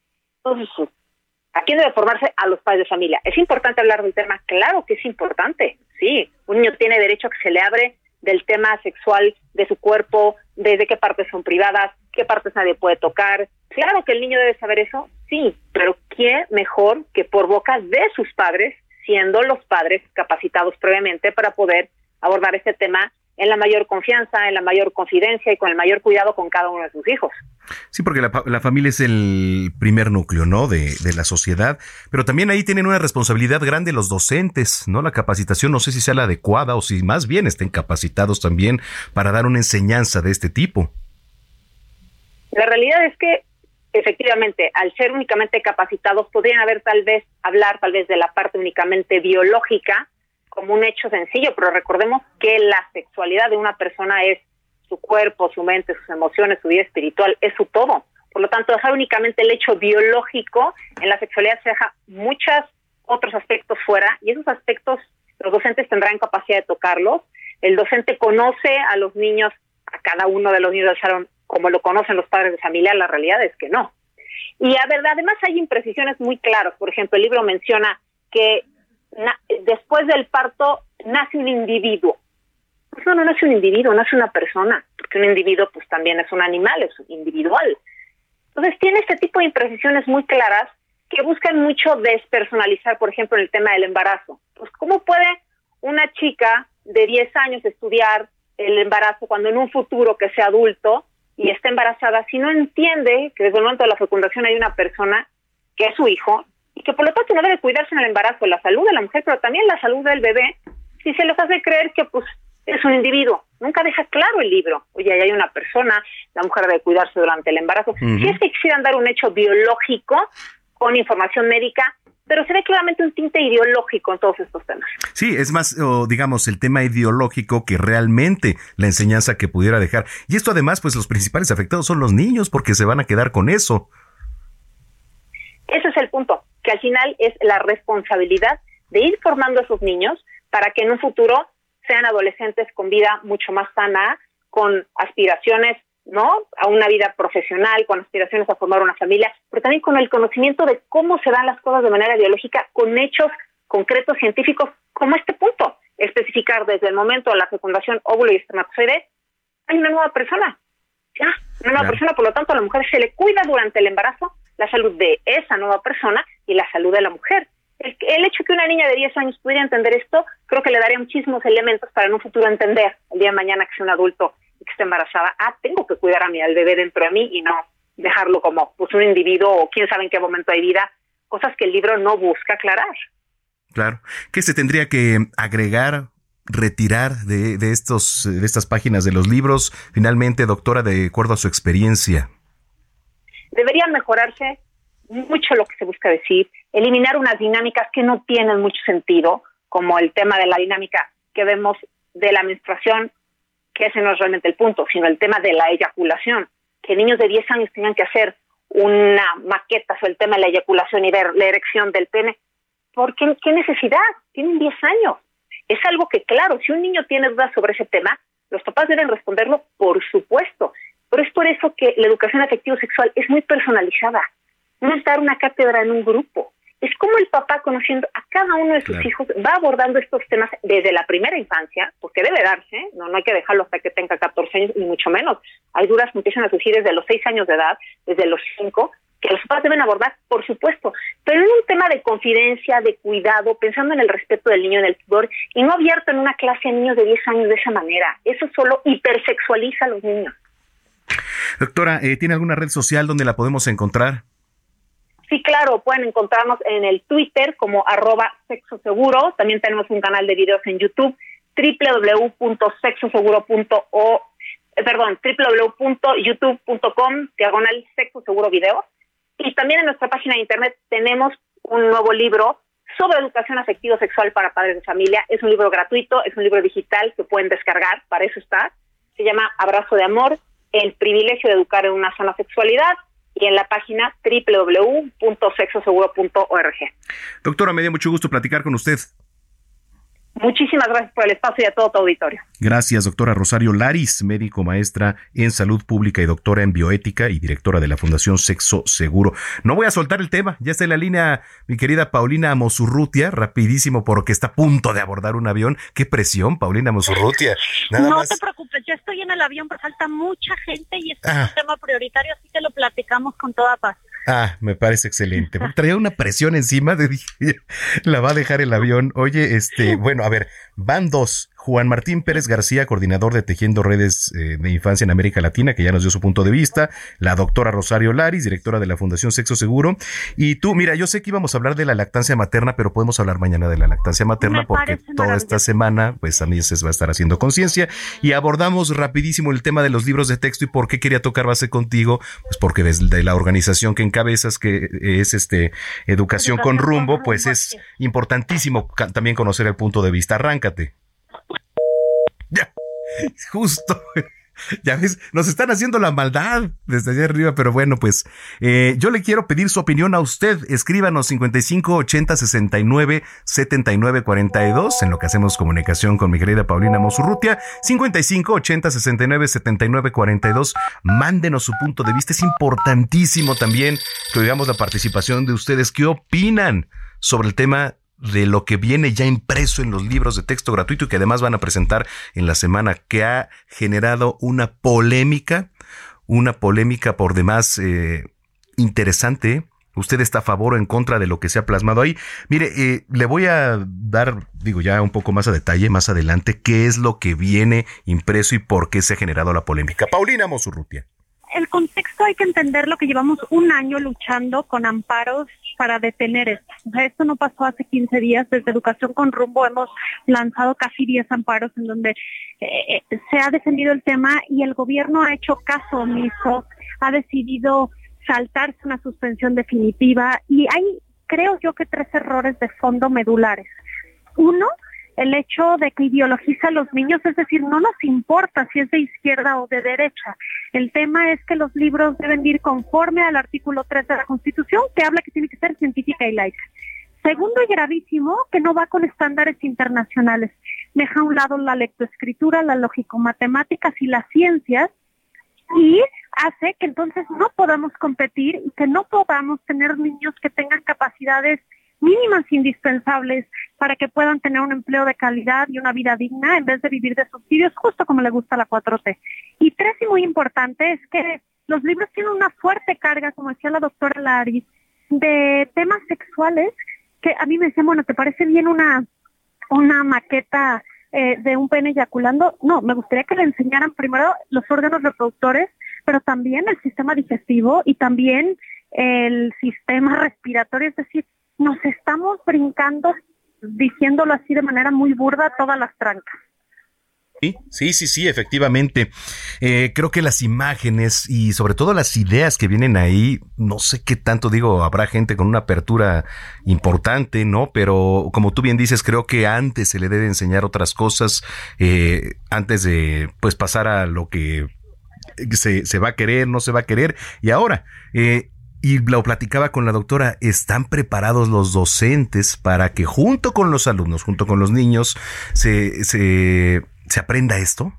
Speaker 16: ¿A quién debe formarse? A los padres de familia. ¿Es importante hablar del tema? Claro que es importante. Sí, un niño tiene derecho a que se le abre del tema sexual de su cuerpo, de, qué partes son privadas, qué partes nadie puede tocar. Claro que el niño debe saber eso, sí, pero ¿quién mejor que por boca de sus padres, siendo los padres capacitados previamente para poder abordar este tema en la mayor confianza, en la mayor confidencia y con el mayor cuidado con cada uno de sus hijos.
Speaker 2: Sí, porque la, familia es el primer núcleo, ¿no? De, de, la sociedad, pero también ahí tienen una responsabilidad grande los docentes, ¿no? La capacitación, no sé si sea la adecuada o si más bien estén capacitados también para dar una enseñanza de este tipo.
Speaker 16: La realidad es que efectivamente, al ser únicamente capacitados, podrían haber tal vez hablar tal vez de la parte únicamente biológica, como un hecho sencillo, pero recordemos que la sexualidad de una persona es su cuerpo, su mente, sus emociones, su vida espiritual, es su todo. Por lo tanto, dejar únicamente el hecho biológico en la sexualidad se deja muchos otros aspectos fuera y esos aspectos los docentes tendrán capacidad de tocarlos. El docente conoce a los niños, a cada uno de los niños del salón, como lo conocen los padres de familia, la realidad es que no. Y a verdad, además hay imprecisiones muy claras. Por ejemplo, el libro menciona que después del parto nace un individuo. Pues no, no nace un individuo, nace una persona, porque un individuo pues también es un animal, es individual. Entonces tiene este tipo de imprecisiones muy claras que buscan mucho despersonalizar, por ejemplo, en el tema del embarazo. Pues cómo puede una chica de 10 años estudiar el embarazo cuando en un futuro que sea adulto y está embarazada, si no entiende que desde el momento de la fecundación hay una persona que es su hijo y que por lo tanto no debe cuidarse en el embarazo, la salud de la mujer, pero también la salud del bebé, si se les hace creer que pues es un individuo. Nunca deja claro el libro. Oye, ahí hay una persona, la mujer debe cuidarse durante el embarazo. Si es que quisieran dar un hecho biológico con información médica, pero se ve claramente un tinte ideológico en todos estos temas.
Speaker 2: Sí, es más, digamos, el tema ideológico que realmente la enseñanza que pudiera dejar. Y esto además, pues los principales afectados son los niños porque se van a quedar con eso.
Speaker 16: Ese es el punto que al final es la responsabilidad de ir formando a esos niños para que en un futuro sean adolescentes con vida mucho más sana, con aspiraciones, ¿no? A una vida profesional, con aspiraciones a formar una familia, pero también con el conocimiento de cómo se dan las cosas de manera biológica con hechos concretos científicos como este punto, especificar desde el momento de la fecundación óvulo y espermatozoide, hay una nueva persona, ya, una nueva persona, por lo tanto a la mujer se le cuida durante el embarazo la salud de esa nueva persona y la salud de la mujer. El, el, hecho que una niña de 10 años pudiera entender esto, creo que le daría muchísimos elementos para en un futuro entender el día de mañana que sea un adulto y que esté embarazada, ah, tengo que cuidar a mi al bebé dentro de mí y no dejarlo como pues un individuo o quién sabe en qué momento hay vida, cosas que el libro no busca aclarar.
Speaker 2: Claro. ¿Qué se tendría que agregar, retirar de, de, estos, de estas páginas de los libros, finalmente, doctora, de acuerdo a su experiencia?
Speaker 16: debería mejorarse mucho lo que se busca decir, eliminar unas dinámicas que no tienen mucho sentido, como el tema de la dinámica que vemos de la menstruación, que ese no es realmente el punto, sino el tema de la eyaculación, que niños de 10 años tengan que hacer una maqueta sobre el tema de la eyaculación y ver la erección del pene. ¿Por qué, qué necesidad? Tienen 10 años. Es algo que, claro, si un niño tiene dudas sobre ese tema, los papás deben responderlo, por supuesto, pero es por eso que la educación afectivo-sexual es muy personalizada. No es dar una cátedra en un grupo. Es como el papá, conociendo a cada uno de sus hijos, va abordando estos temas desde la primera infancia, porque debe darse, no, no hay que dejarlo hasta que tenga 14 años, ni mucho menos. Hay dudas que empiezan a surgir desde los 6 años de edad, desde los 5, que los papás deben abordar, por supuesto, pero en un tema de confidencia, de cuidado, pensando en el respeto del niño en el pudor, y no abierto en una clase de niños de 10 años de esa manera. Eso solo hipersexualiza a los niños.
Speaker 2: Doctora, eh, ¿tiene alguna red social donde la podemos encontrar?
Speaker 16: Sí, claro, pueden encontrarnos en el Twitter como arroba sexo. También tenemos un canal de videos en YouTube, www.sexoseguro.o, eh, perdón, www.youtube.com, diagonal sexo seguro video. Y también en nuestra página de internet tenemos un nuevo libro sobre educación afectivo sexual para padres de familia. Es un libro gratuito, es un libro digital que pueden descargar, para eso está. Se llama Abrazo de Amor, el privilegio de educar en una sana sexualidad y en la página www.sexoseguro.org.
Speaker 2: Doctora, me dio mucho gusto platicar con usted.
Speaker 16: Muchísimas gracias por el espacio y a todo tu auditorio.
Speaker 2: Gracias, doctora Rosario Laris, médico maestra en salud pública y doctora en bioética y directora de la Fundación Sexo Seguro. No voy a soltar el tema, ya está en la línea mi querida Paulina Mosurrutia, rapidísimo porque está a punto de abordar un avión. Qué presión, Paulina Mosurrutia. Nada
Speaker 17: no
Speaker 2: más.
Speaker 17: te preocupes, yo estoy en el avión, pero falta mucha gente y este
Speaker 2: Ah.
Speaker 17: es un tema prioritario, así que lo platicamos con toda paz.
Speaker 2: Ah, me parece excelente. Porque Traía una presión encima de dije, la va a dejar el avión. Oye, este, bueno, a ver, van dos. Juan Martín Pérez García, coordinador de Tejiendo Redes eh, de Infancia en América Latina, que ya nos dio su punto de vista. La doctora Rosario Laris, directora de la Fundación Sexo Seguro. Y tú, mira, yo sé que íbamos a hablar de la lactancia materna, pero podemos hablar mañana de la lactancia materna
Speaker 17: Me
Speaker 2: porque toda esta semana, pues también se va a estar haciendo conciencia. Y abordamos rapidísimo el tema de los libros de texto y por qué quería tocar base contigo, pues porque desde la organización que encabezas, que es este Educación con Rumbo, pues es importantísimo también conocer el punto de vista. Arráncate. Ya, justo. Ya ves, nos están haciendo la maldad desde allá arriba, pero bueno, pues eh, yo le quiero pedir su opinión a usted. Escríbanos 55 80 69 79 42 en lo que hacemos comunicación con mi querida Paulina Mosurrutia. 55 80 69 79 42. Mándenos su punto de vista. Es importantísimo también que oigamos la participación de ustedes. ¿Qué opinan sobre el tema de lo que viene ya impreso en los libros de texto gratuito y que además van a presentar en la semana, que ha generado una polémica, una polémica por demás eh, interesante. ¿Usted está a favor o en contra de lo que se ha plasmado ahí? Mire, eh, le voy a dar, digo ya un poco más a detalle, más adelante, qué es lo que viene impreso y por qué se ha generado la polémica. Paulina Mosurrutia.
Speaker 17: El hay que entenderlo que llevamos un año luchando con amparos para detener esto. Esto no pasó hace 15 días. Desde Educación con Rumbo hemos lanzado casi 10 amparos en donde eh, eh, se ha defendido el tema y el gobierno ha hecho caso omiso, ha decidido saltarse una suspensión definitiva y hay, creo yo, que tres errores de fondo medulares. Uno, el hecho de que ideologiza a los niños, es decir, no nos importa si es de izquierda o de derecha. El tema es que los libros deben ir conforme al artículo 3 de la Constitución, que habla que tiene que ser científica y laica. Segundo y gravísimo, que no va con estándares internacionales. Deja a un lado la lectoescritura, la lógico-matemáticas y las ciencias y hace que entonces no podamos competir y que no podamos tener niños que tengan capacidades mínimas indispensables para que puedan tener un empleo de calidad y una vida digna en vez de vivir de subsidios, justo como le gusta la 4T. Y tres, y muy importante, es que los libros tienen una fuerte carga, como decía la doctora Laris, de temas sexuales que a mí me decían, bueno, ¿te parece bien una, una maqueta eh, de un pene eyaculando? No, me gustaría que le enseñaran primero los órganos reproductores, pero también el sistema digestivo y también el sistema respiratorio, es decir, nos estamos brincando, diciéndolo así de manera muy burda, todas las trancas.
Speaker 2: Sí, sí, sí, sí, efectivamente. Eh, creo que las imágenes y sobre todo las ideas que vienen ahí, no sé qué tanto digo, habrá gente con una apertura importante, ¿no? Pero como tú bien dices, creo que antes se le debe enseñar otras cosas, eh, antes de pues pasar a lo que se, se va a querer, no se va a querer. Y ahora, eh, y lo platicaba con la doctora, ¿están preparados los docentes para que junto con los alumnos, junto con los niños, se, se, se aprenda esto?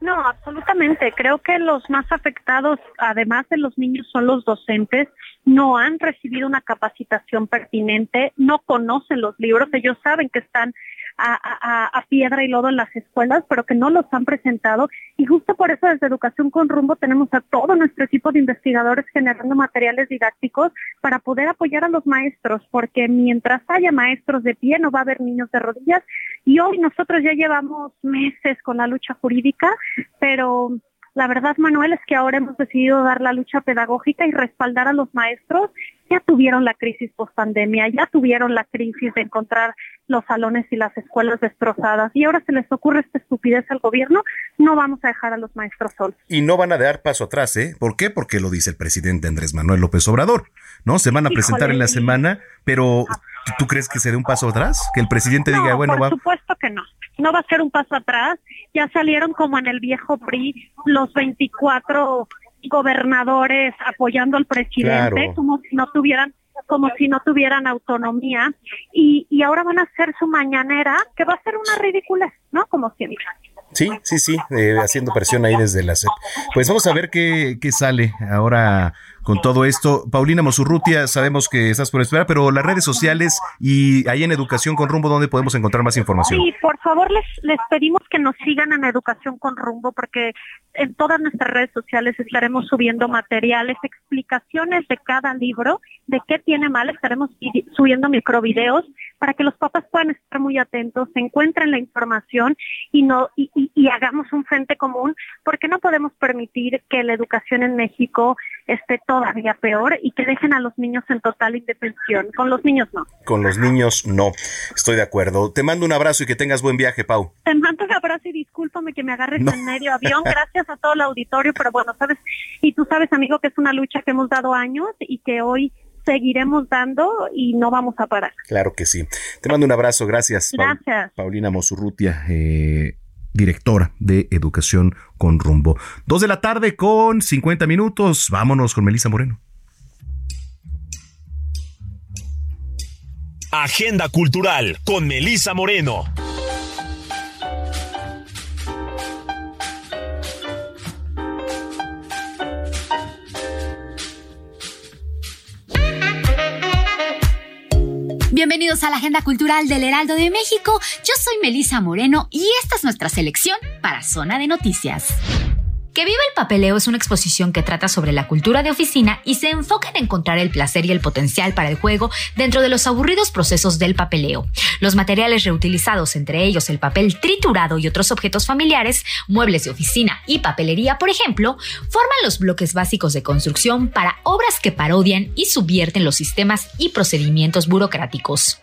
Speaker 17: No, absolutamente. Creo que los más afectados, además de los niños, son los docentes. No han recibido una capacitación pertinente, no conocen los libros, ellos saben que están a, piedra y lodo en las escuelas, pero que no los han presentado. Y justo por eso desde Educación con Rumbo tenemos a todo nuestro equipo de investigadores generando materiales didácticos para poder apoyar a los maestros, porque mientras haya maestros de pie no va a haber niños de rodillas. Y hoy nosotros ya llevamos meses con la lucha jurídica, pero la verdad, Manuel, es que ahora hemos decidido dar la lucha pedagógica y respaldar a los maestros. Ya tuvieron la crisis post-pandemia, ya tuvieron la crisis de encontrar los salones y las escuelas destrozadas y ahora se les ocurre esta estupidez al gobierno. No vamos a dejar a los maestros solos.
Speaker 2: Y no van a dar paso atrás, ¿eh? ¿Por qué? Porque lo dice el presidente Andrés Manuel López Obrador, ¿no? Se van a presentar en la semana, pero ¿tú- ¿tú crees que se dé un paso atrás? Que el presidente diga,
Speaker 17: No,
Speaker 2: bueno,
Speaker 17: por
Speaker 2: va...
Speaker 17: supuesto que no. No va a ser un paso atrás. Ya salieron como en el viejo PRI los 24 gobernadores apoyando al presidente,
Speaker 2: Claro.
Speaker 17: como si no tuvieran como si no tuvieran autonomía y, y ahora van a hacer su mañanera, que va a ser una ridícula, ¿no? Como siempre.
Speaker 2: Sí, sí, sí, eh, haciendo presión ahí desde la SEP. Pues vamos a ver qué, qué sale ahora con todo esto. Paulina Mosurrutia, sabemos que estás por esperar, pero las redes sociales y ahí en Educación con Rumbo, ¿dónde podemos encontrar más información?
Speaker 17: Sí, por favor les, les pedimos que nos sigan en Educación con Rumbo porque en todas nuestras redes sociales estaremos subiendo materiales, explicaciones de cada libro, de qué tiene mal, estaremos subiendo microvideos para que los papás puedan estar muy atentos, se encuentren la información y no y, y- y hagamos un frente común porque no podemos permitir que la educación en México esté todavía peor y que dejen a los niños en total indefensión. Con los niños no.
Speaker 2: Con los niños, no. Estoy de acuerdo. Te mando un abrazo y que tengas buen viaje, Pau.
Speaker 17: Te mando un abrazo y discúlpame que me agarres
Speaker 2: No.
Speaker 17: en medio avión. Gracias a todo el auditorio, pero bueno, sabes, y tú sabes, amigo, que es una lucha que hemos dado años y que hoy seguiremos dando y no vamos a parar.
Speaker 2: Claro que sí. Te mando un abrazo. Gracias.
Speaker 17: Gracias.
Speaker 2: Paulina Mosurrutia, eh, directora de Educación con Rumbo. Dos de la tarde con 50 minutos. Vámonos con Melissa Moreno.
Speaker 1: Agenda Cultural con Melisa Moreno.
Speaker 18: Bienvenidos a la Agenda Cultural del Heraldo de México. Yo soy Melisa Moreno y esta es nuestra selección para Zona de Noticias. Que viva el papeleo es una exposición que trata sobre la cultura de oficina y se enfoca en encontrar el placer y el potencial para el juego dentro de los aburridos procesos del papeleo. Los materiales reutilizados, entre ellos el papel triturado y otros objetos familiares, muebles de oficina y papelería, por ejemplo, forman los bloques básicos de construcción para obras que parodian y subvierten los sistemas y procedimientos burocráticos.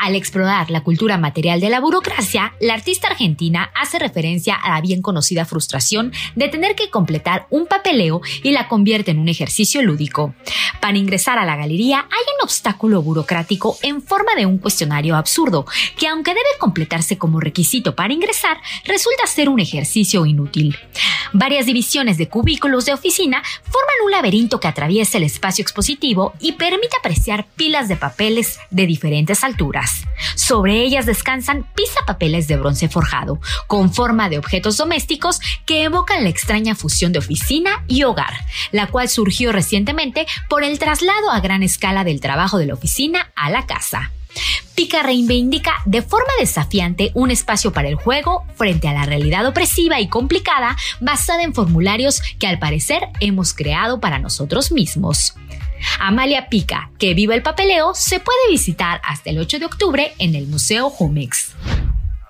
Speaker 18: Al explorar la cultura material de la burocracia, la artista argentina hace referencia a la bien conocida frustración de tener que completar un papeleo y la convierte en un ejercicio lúdico. Para ingresar a la galería hay un obstáculo burocrático en forma de un cuestionario absurdo, que aunque debe completarse como requisito para ingresar, resulta ser un ejercicio inútil. Varias divisiones de cubículos de oficina forman un laberinto que atraviesa el espacio expositivo y permite apreciar pilas de papeles de diferentes alturas. Sobre ellas descansan pisapapeles de bronce forjado, con forma de objetos domésticos que evocan la extraña fusión de oficina y hogar, la cual surgió recientemente por el traslado a gran escala del trabajo de la oficina a la casa. Pica reivindica de forma desafiante un espacio para el juego frente a la realidad opresiva y complicada basada en formularios que al parecer hemos creado para nosotros mismos. Amalia Pica, que viva el papeleo, se puede visitar hasta el 8 de octubre en el Museo Jumex.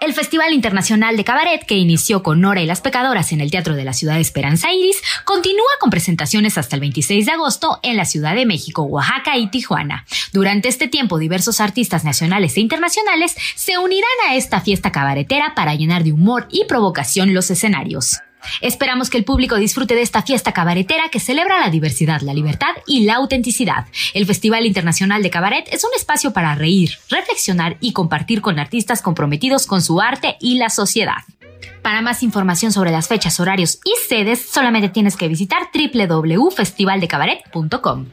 Speaker 18: El Festival Internacional de Cabaret, que inició con Nora y las Pecadoras en el Teatro de la Ciudad de Esperanza Iris, continúa con presentaciones hasta el 26 de agosto en la Ciudad de México, Oaxaca y Tijuana. Durante este tiempo, diversos artistas nacionales e internacionales se unirán a esta fiesta cabaretera para llenar de humor y provocación los escenarios. Esperamos que el público disfrute de esta fiesta cabaretera que celebra la diversidad, la libertad y la autenticidad. El Festival Internacional de Cabaret es un espacio para reír, reflexionar y compartir con artistas comprometidos con su arte y la sociedad. Para más información sobre las fechas, horarios y sedes, solamente tienes que visitar www.festivaldecabaret.com.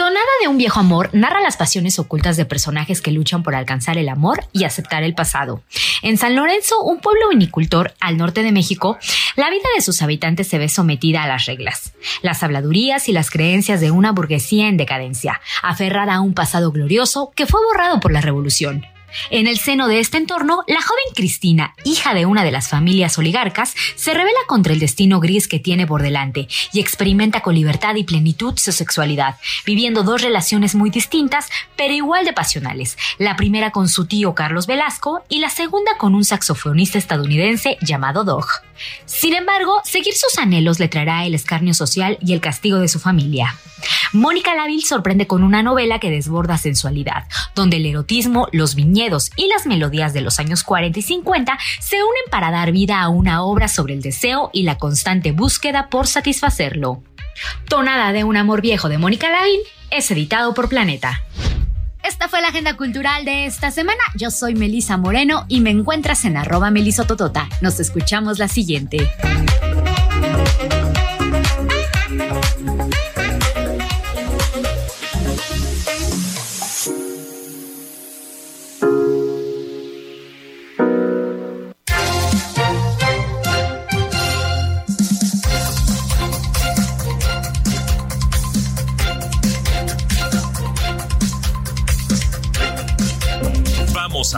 Speaker 18: Tonada de un viejo amor narra las pasiones ocultas de personajes que luchan por alcanzar el amor y aceptar el pasado. En San Lorenzo, un pueblo vinicultor al norte de México, la vida de sus habitantes se ve sometida a las reglas, las habladurías y las creencias de una burguesía en decadencia, aferrada a un pasado glorioso que fue borrado por la revolución. En el seno de este entorno, la joven Cristina, hija de una de las familias oligarcas, se revela contra el destino gris que tiene por delante y experimenta con libertad y plenitud su sexualidad, viviendo dos relaciones muy distintas, pero igual de pasionales. La primera con su tío Carlos Velasco y la segunda con un saxofonista estadounidense llamado Dog. Sin embargo, seguir sus anhelos le traerá el escarnio social y el castigo de su familia. Mónica Laville sorprende con una novela que desborda sensualidad, donde el erotismo, los viñedos y las melodías de los años 40 y 50 se unen para dar vida a una obra sobre el deseo y la constante búsqueda por satisfacerlo. Tonada de un amor viejo de Mónica Laville es editado por Planeta. Esta fue la agenda cultural de esta semana. Yo soy Melisa Moreno y me encuentras en arroba melisototota. Nos escuchamos la siguiente.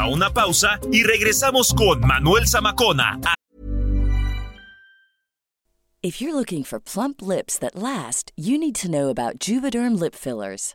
Speaker 1: Una pausa y regresamos con Manuel Zamacona.
Speaker 19: If you're looking for plump lips that last, you need to know about Juvederm lip fillers.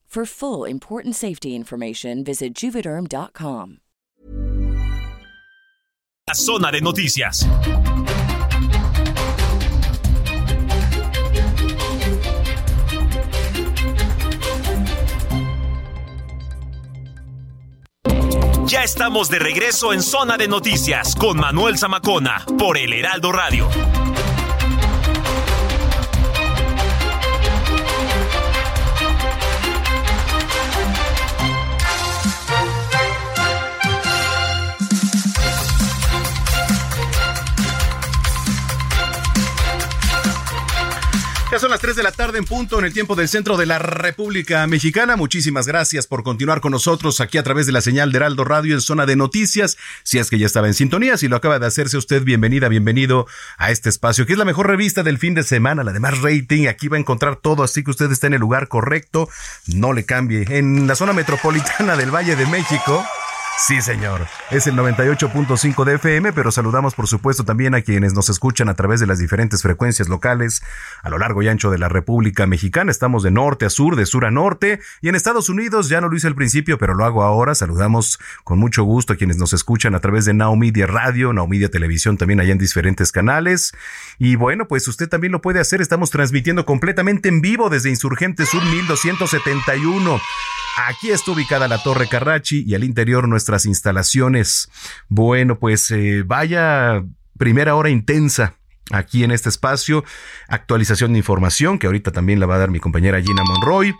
Speaker 19: For full important safety information, visit juvederm.com.
Speaker 1: La zona de noticias. Ya estamos de regreso en Zona de Noticias con Manuel Zamacona por el Heraldo Radio.
Speaker 2: Ya son las 3 de la tarde en punto en el tiempo del centro de la República Mexicana. Muchísimas gracias por continuar con nosotros aquí a través de la señal de Heraldo Radio en zona de noticias. Si es que ya estaba en sintonía, si lo acaba de hacerse usted, bienvenida, bienvenido a este espacio, que es la mejor revista del fin de semana, la de más rating. Aquí va a encontrar todo, así que usted está en el lugar correcto. No le cambie. En la zona metropolitana del Valle de México. Sí, señor. Es el 98.5 de FM, pero saludamos por supuesto también a quienes nos escuchan a través de las diferentes frecuencias locales a lo largo y ancho de la República Mexicana. Estamos de norte a sur, de sur a norte. Y en Estados Unidos, ya no lo hice al principio, pero lo hago ahora. Saludamos con mucho gusto a quienes nos escuchan a través de Now Radio, Now Televisión también allá en diferentes canales. Y bueno, pues usted también lo puede hacer. Estamos transmitiendo completamente en vivo desde Insurgente Sur 1271. Aquí está ubicada la Torre Carrachi y al interior nuestras instalaciones. Bueno, pues eh, vaya primera hora intensa aquí en este espacio. Actualización de información que ahorita también la va a dar mi compañera Gina Monroy.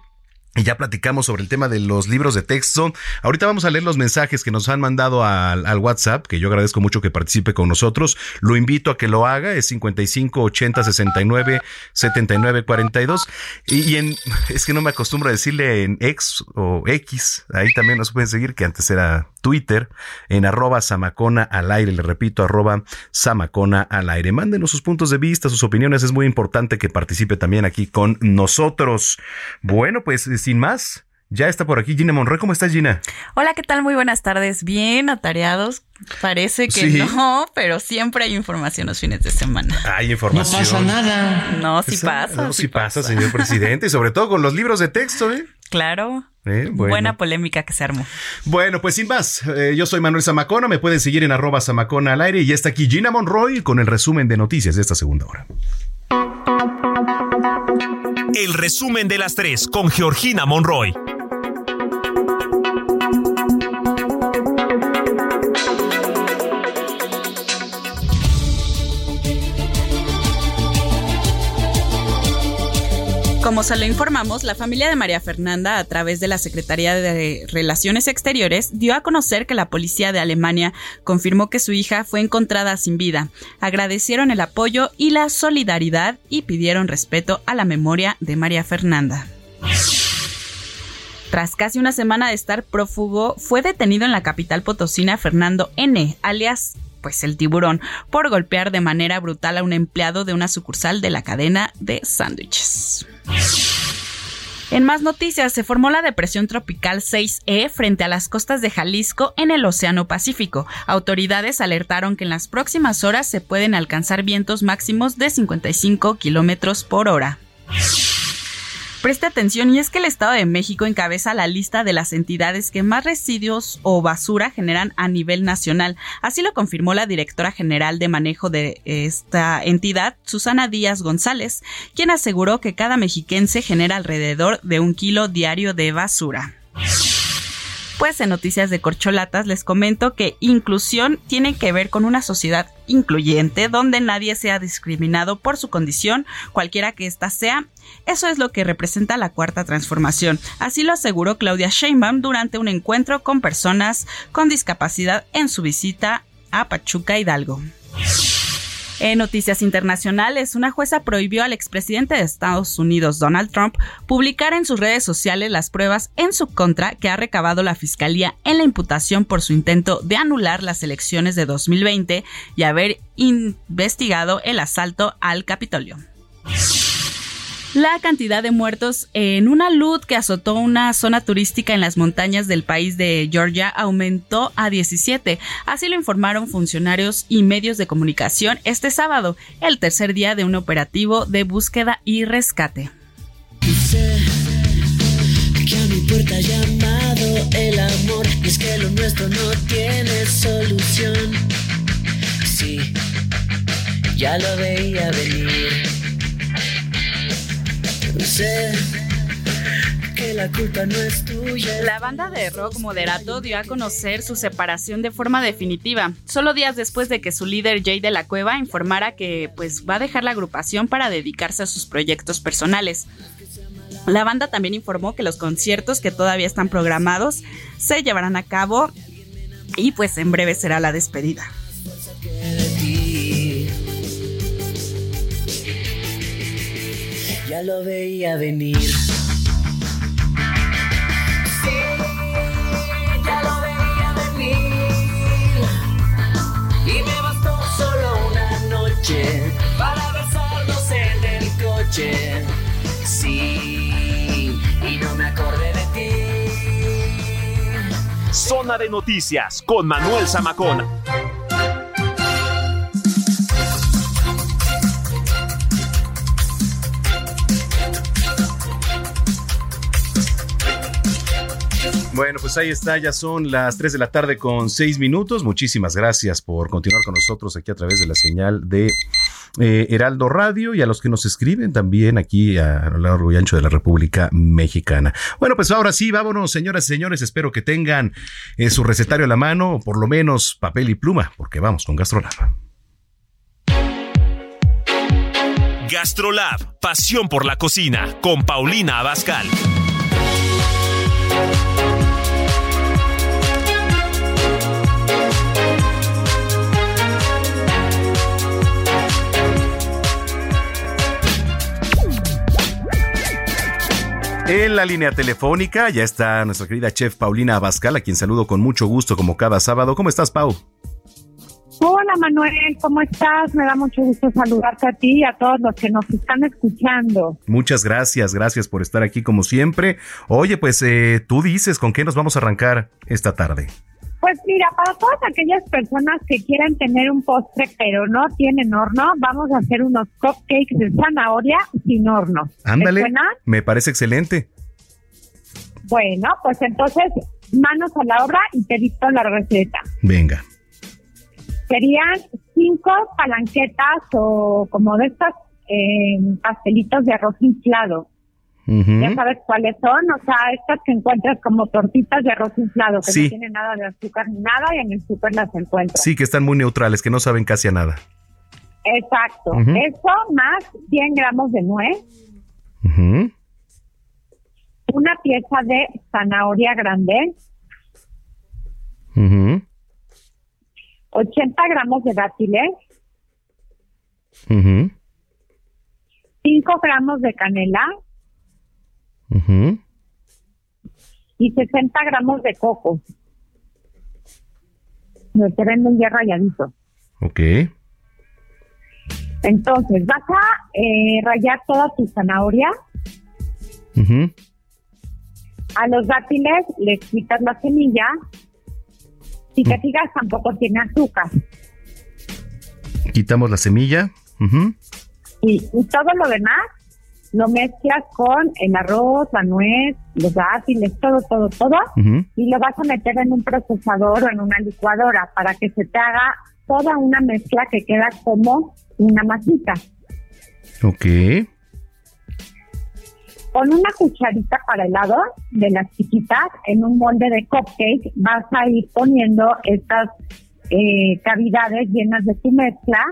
Speaker 2: Y ya platicamos sobre el tema de los libros de texto. Ahorita vamos a leer los mensajes que nos han mandado al, WhatsApp, que yo agradezco mucho que participe con nosotros. Lo invito a que lo haga, es 55 80 69 79 42. Y, y en, es que no me acostumbro a decirle en X o X, ahí también nos pueden seguir, que antes era Twitter, en arroba Samacona al aire, le repito, arroba Samacona al aire. Mándenos sus puntos de vista, sus opiniones, es muy importante que participe también aquí con nosotros. Bueno, pues sin más, ya está por aquí Gina Monroy. ¿Cómo estás, Gina?
Speaker 8: Hola, ¿qué tal? Muy buenas tardes. Bien atareados. Parece que
Speaker 2: Sí.
Speaker 8: no, pero siempre hay información los fines de semana.
Speaker 2: Hay información.
Speaker 8: No pasa
Speaker 2: nada.
Speaker 8: No, sí pasa.
Speaker 2: No, sí pasa, señor presidente. Y sobre todo con los libros de texto, ¿eh?
Speaker 8: Claro.
Speaker 2: Eh, bueno.
Speaker 8: Buena polémica que se armó.
Speaker 2: Bueno, pues sin más, eh, yo soy Manuel Zamacona, me pueden seguir en arroba Zamacona al aire y ya está aquí Gina Monroy con el resumen de noticias de esta segunda hora.
Speaker 1: El resumen de las tres con Georgina Monroy.
Speaker 8: Como se lo informamos, la familia de María Fernanda, a través de la Secretaría de Relaciones Exteriores, dio a conocer que la policía de Alemania confirmó que su hija fue encontrada sin vida. Agradecieron el apoyo y la solidaridad y pidieron respeto a la memoria de María Fernanda. Tras casi una semana de estar prófugo, fue detenido en la capital potosina Fernando N., alias pues el tiburón, por golpear de manera brutal a un empleado de una sucursal de la cadena de sándwiches. En más noticias, se formó la depresión tropical 6E frente a las costas de Jalisco en el Océano Pacífico. Autoridades alertaron que en las próximas horas se pueden alcanzar vientos máximos de 55 kilómetros por hora. Preste atención y es que el Estado de México encabeza la lista de las entidades que más residuos o basura generan a nivel nacional. Así lo confirmó la directora general de manejo de esta entidad, Susana Díaz González, quien aseguró que cada mexiquense genera alrededor de un kilo diario de basura. Pues en Noticias de Corcholatas les comento que inclusión tiene que ver con una sociedad incluyente donde nadie sea discriminado por su condición, cualquiera que ésta sea. Eso es lo que representa la cuarta transformación. Así lo aseguró Claudia Sheinbaum durante un encuentro con personas con discapacidad en su visita a Pachuca Hidalgo. En noticias internacionales, una jueza prohibió al expresidente de Estados Unidos, Donald Trump, publicar en sus redes sociales las pruebas en su contra que ha recabado la Fiscalía en la imputación por su intento de anular las elecciones de 2020 y haber investigado el asalto al Capitolio. La cantidad de muertos en una luz que azotó una zona turística en las montañas del país de Georgia aumentó a 17. Así lo informaron funcionarios y medios de comunicación este sábado, el tercer día de un operativo de búsqueda y rescate.
Speaker 20: Que a mi puerta ha llamado el amor es que lo nuestro no tiene solución. Sí, ya lo veía venir. La
Speaker 8: banda de rock Moderato dio a conocer su separación de forma definitiva, solo días después de que su líder Jay de la Cueva informara que pues va a dejar la agrupación para dedicarse a sus proyectos personales. La banda también informó que los conciertos que todavía están programados se llevarán a cabo y pues en breve será la despedida.
Speaker 20: Ya lo veía venir. Sí, ya lo veía venir. Y me bastó solo una noche para besarnos en el coche. Sí, y no me acordé de ti.
Speaker 1: Zona de noticias con Manuel Zamacona.
Speaker 2: Bueno, pues ahí está, ya son las 3 de la tarde con 6 minutos. Muchísimas gracias por continuar con nosotros aquí a través de la señal de eh, Heraldo Radio y a los que nos escriben también aquí a, lo largo y ancho de la República Mexicana. Bueno, pues ahora sí, vámonos, señoras y señores. Espero que tengan eh, su recetario a la mano, por lo menos papel y pluma, porque vamos con Gastrolab.
Speaker 1: Gastrolab, pasión por la cocina, con Paulina Abascal.
Speaker 2: En la línea telefónica ya está nuestra querida chef Paulina Abascal, a quien saludo con mucho gusto como cada sábado. ¿Cómo estás, Pau?
Speaker 21: Hola Manuel, ¿cómo estás? Me da mucho gusto saludarte a ti y a todos los que nos están escuchando.
Speaker 2: Muchas gracias, gracias por estar aquí como siempre. Oye, pues eh, tú dices con qué nos vamos a arrancar esta tarde.
Speaker 21: Pues mira, para todas aquellas personas que quieran tener un postre pero no tienen horno, vamos a hacer unos cupcakes de zanahoria sin horno. ¿Te
Speaker 2: Ándale, me parece excelente.
Speaker 21: Bueno, pues entonces manos a la obra y te dicto la receta.
Speaker 2: Venga.
Speaker 21: Serían cinco palanquetas o como de estas eh, pastelitos de arroz inflado. Ya sabes cuáles son, o sea, estas que encuentras como tortitas de arroz inflado, que
Speaker 2: Sí.
Speaker 21: no tienen nada de azúcar ni nada, y en el súper las encuentras.
Speaker 2: Sí, que están muy neutrales, que no saben casi a nada.
Speaker 21: Exacto. Eso más 100 gramos de nuez, una pieza de zanahoria grande,
Speaker 2: Ujú.
Speaker 21: 80 gramos de dátiles,
Speaker 2: Ujú.
Speaker 21: 5 gramos de canela
Speaker 2: Ujú.
Speaker 21: y 60 gramos de coco. Me te venden ya rayadito.
Speaker 2: Ok.
Speaker 21: Entonces, vas a eh, rayar toda tu zanahoria.
Speaker 2: Ujú.
Speaker 21: A los dátiles les quitas la semilla. Si te fijas, tampoco tiene azúcar.
Speaker 2: Quitamos la semilla. Ujú.
Speaker 21: Y, y todo lo demás lo mezclas con el arroz, la nuez, los dátiles, todo, todo, todo, y lo vas a meter en un procesador o en una licuadora para que se te haga toda una mezcla que queda como una masita.
Speaker 2: Ok.
Speaker 21: Con una cucharita para helado de las chiquitas en un molde de cupcake vas a ir poniendo estas eh, cavidades llenas de tu mezcla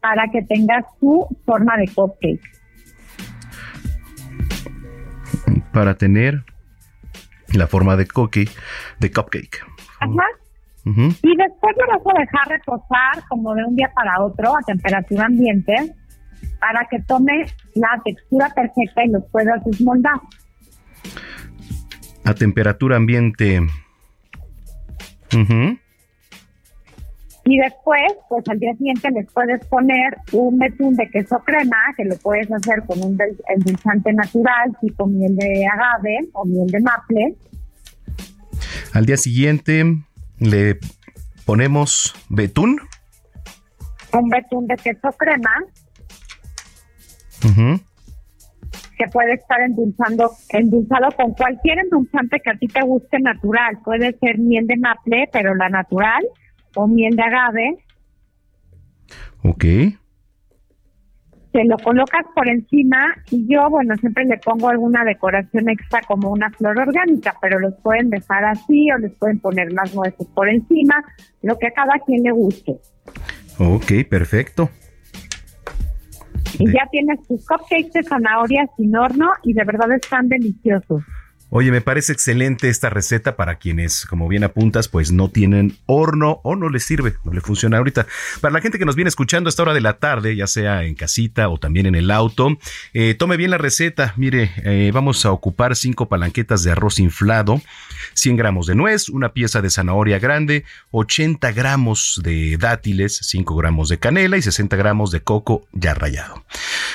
Speaker 21: para que tengas tu forma de cupcake.
Speaker 2: Para tener la forma de cookie, de cupcake.
Speaker 21: Ajá.
Speaker 2: Ujú.
Speaker 21: Y después lo vas a dejar reposar como de un día para otro a temperatura ambiente para que tome la textura perfecta y los puedas desmoldar.
Speaker 2: A temperatura ambiente. Ujú.
Speaker 21: Y después, pues al día siguiente les puedes poner un betún de queso crema, que lo puedes hacer con un dul- endulzante natural, tipo miel de agave o miel de maple.
Speaker 2: Al día siguiente le ponemos betún.
Speaker 21: Un betún de queso crema
Speaker 2: Ujú.
Speaker 21: que puede estar endulzando, endulzado con cualquier endulzante que a ti te guste natural. Puede ser miel de maple, pero la natural, o miel de agave.
Speaker 2: Ok.
Speaker 21: te lo colocas por encima y yo, bueno, siempre le pongo alguna decoración extra como una flor orgánica, pero los pueden dejar así o les pueden poner más nueces por encima, lo que a cada quien le guste.
Speaker 2: Ok, perfecto.
Speaker 21: Y ya tienes tus cupcakes de zanahoria sin horno y de verdad están deliciosos.
Speaker 2: Oye, me parece excelente esta receta para quienes, como bien apuntas, pues no tienen horno o no les sirve, no le funciona ahorita. Para la gente que nos viene escuchando a esta hora de la tarde, ya sea en casita o también en el auto, eh, tome bien la receta. Mire, eh, vamos a ocupar cinco palanquetas de arroz inflado, 100 gramos de nuez, una pieza de zanahoria grande, 80 gramos de dátiles, 5 gramos de canela y 60 gramos de coco ya rallado.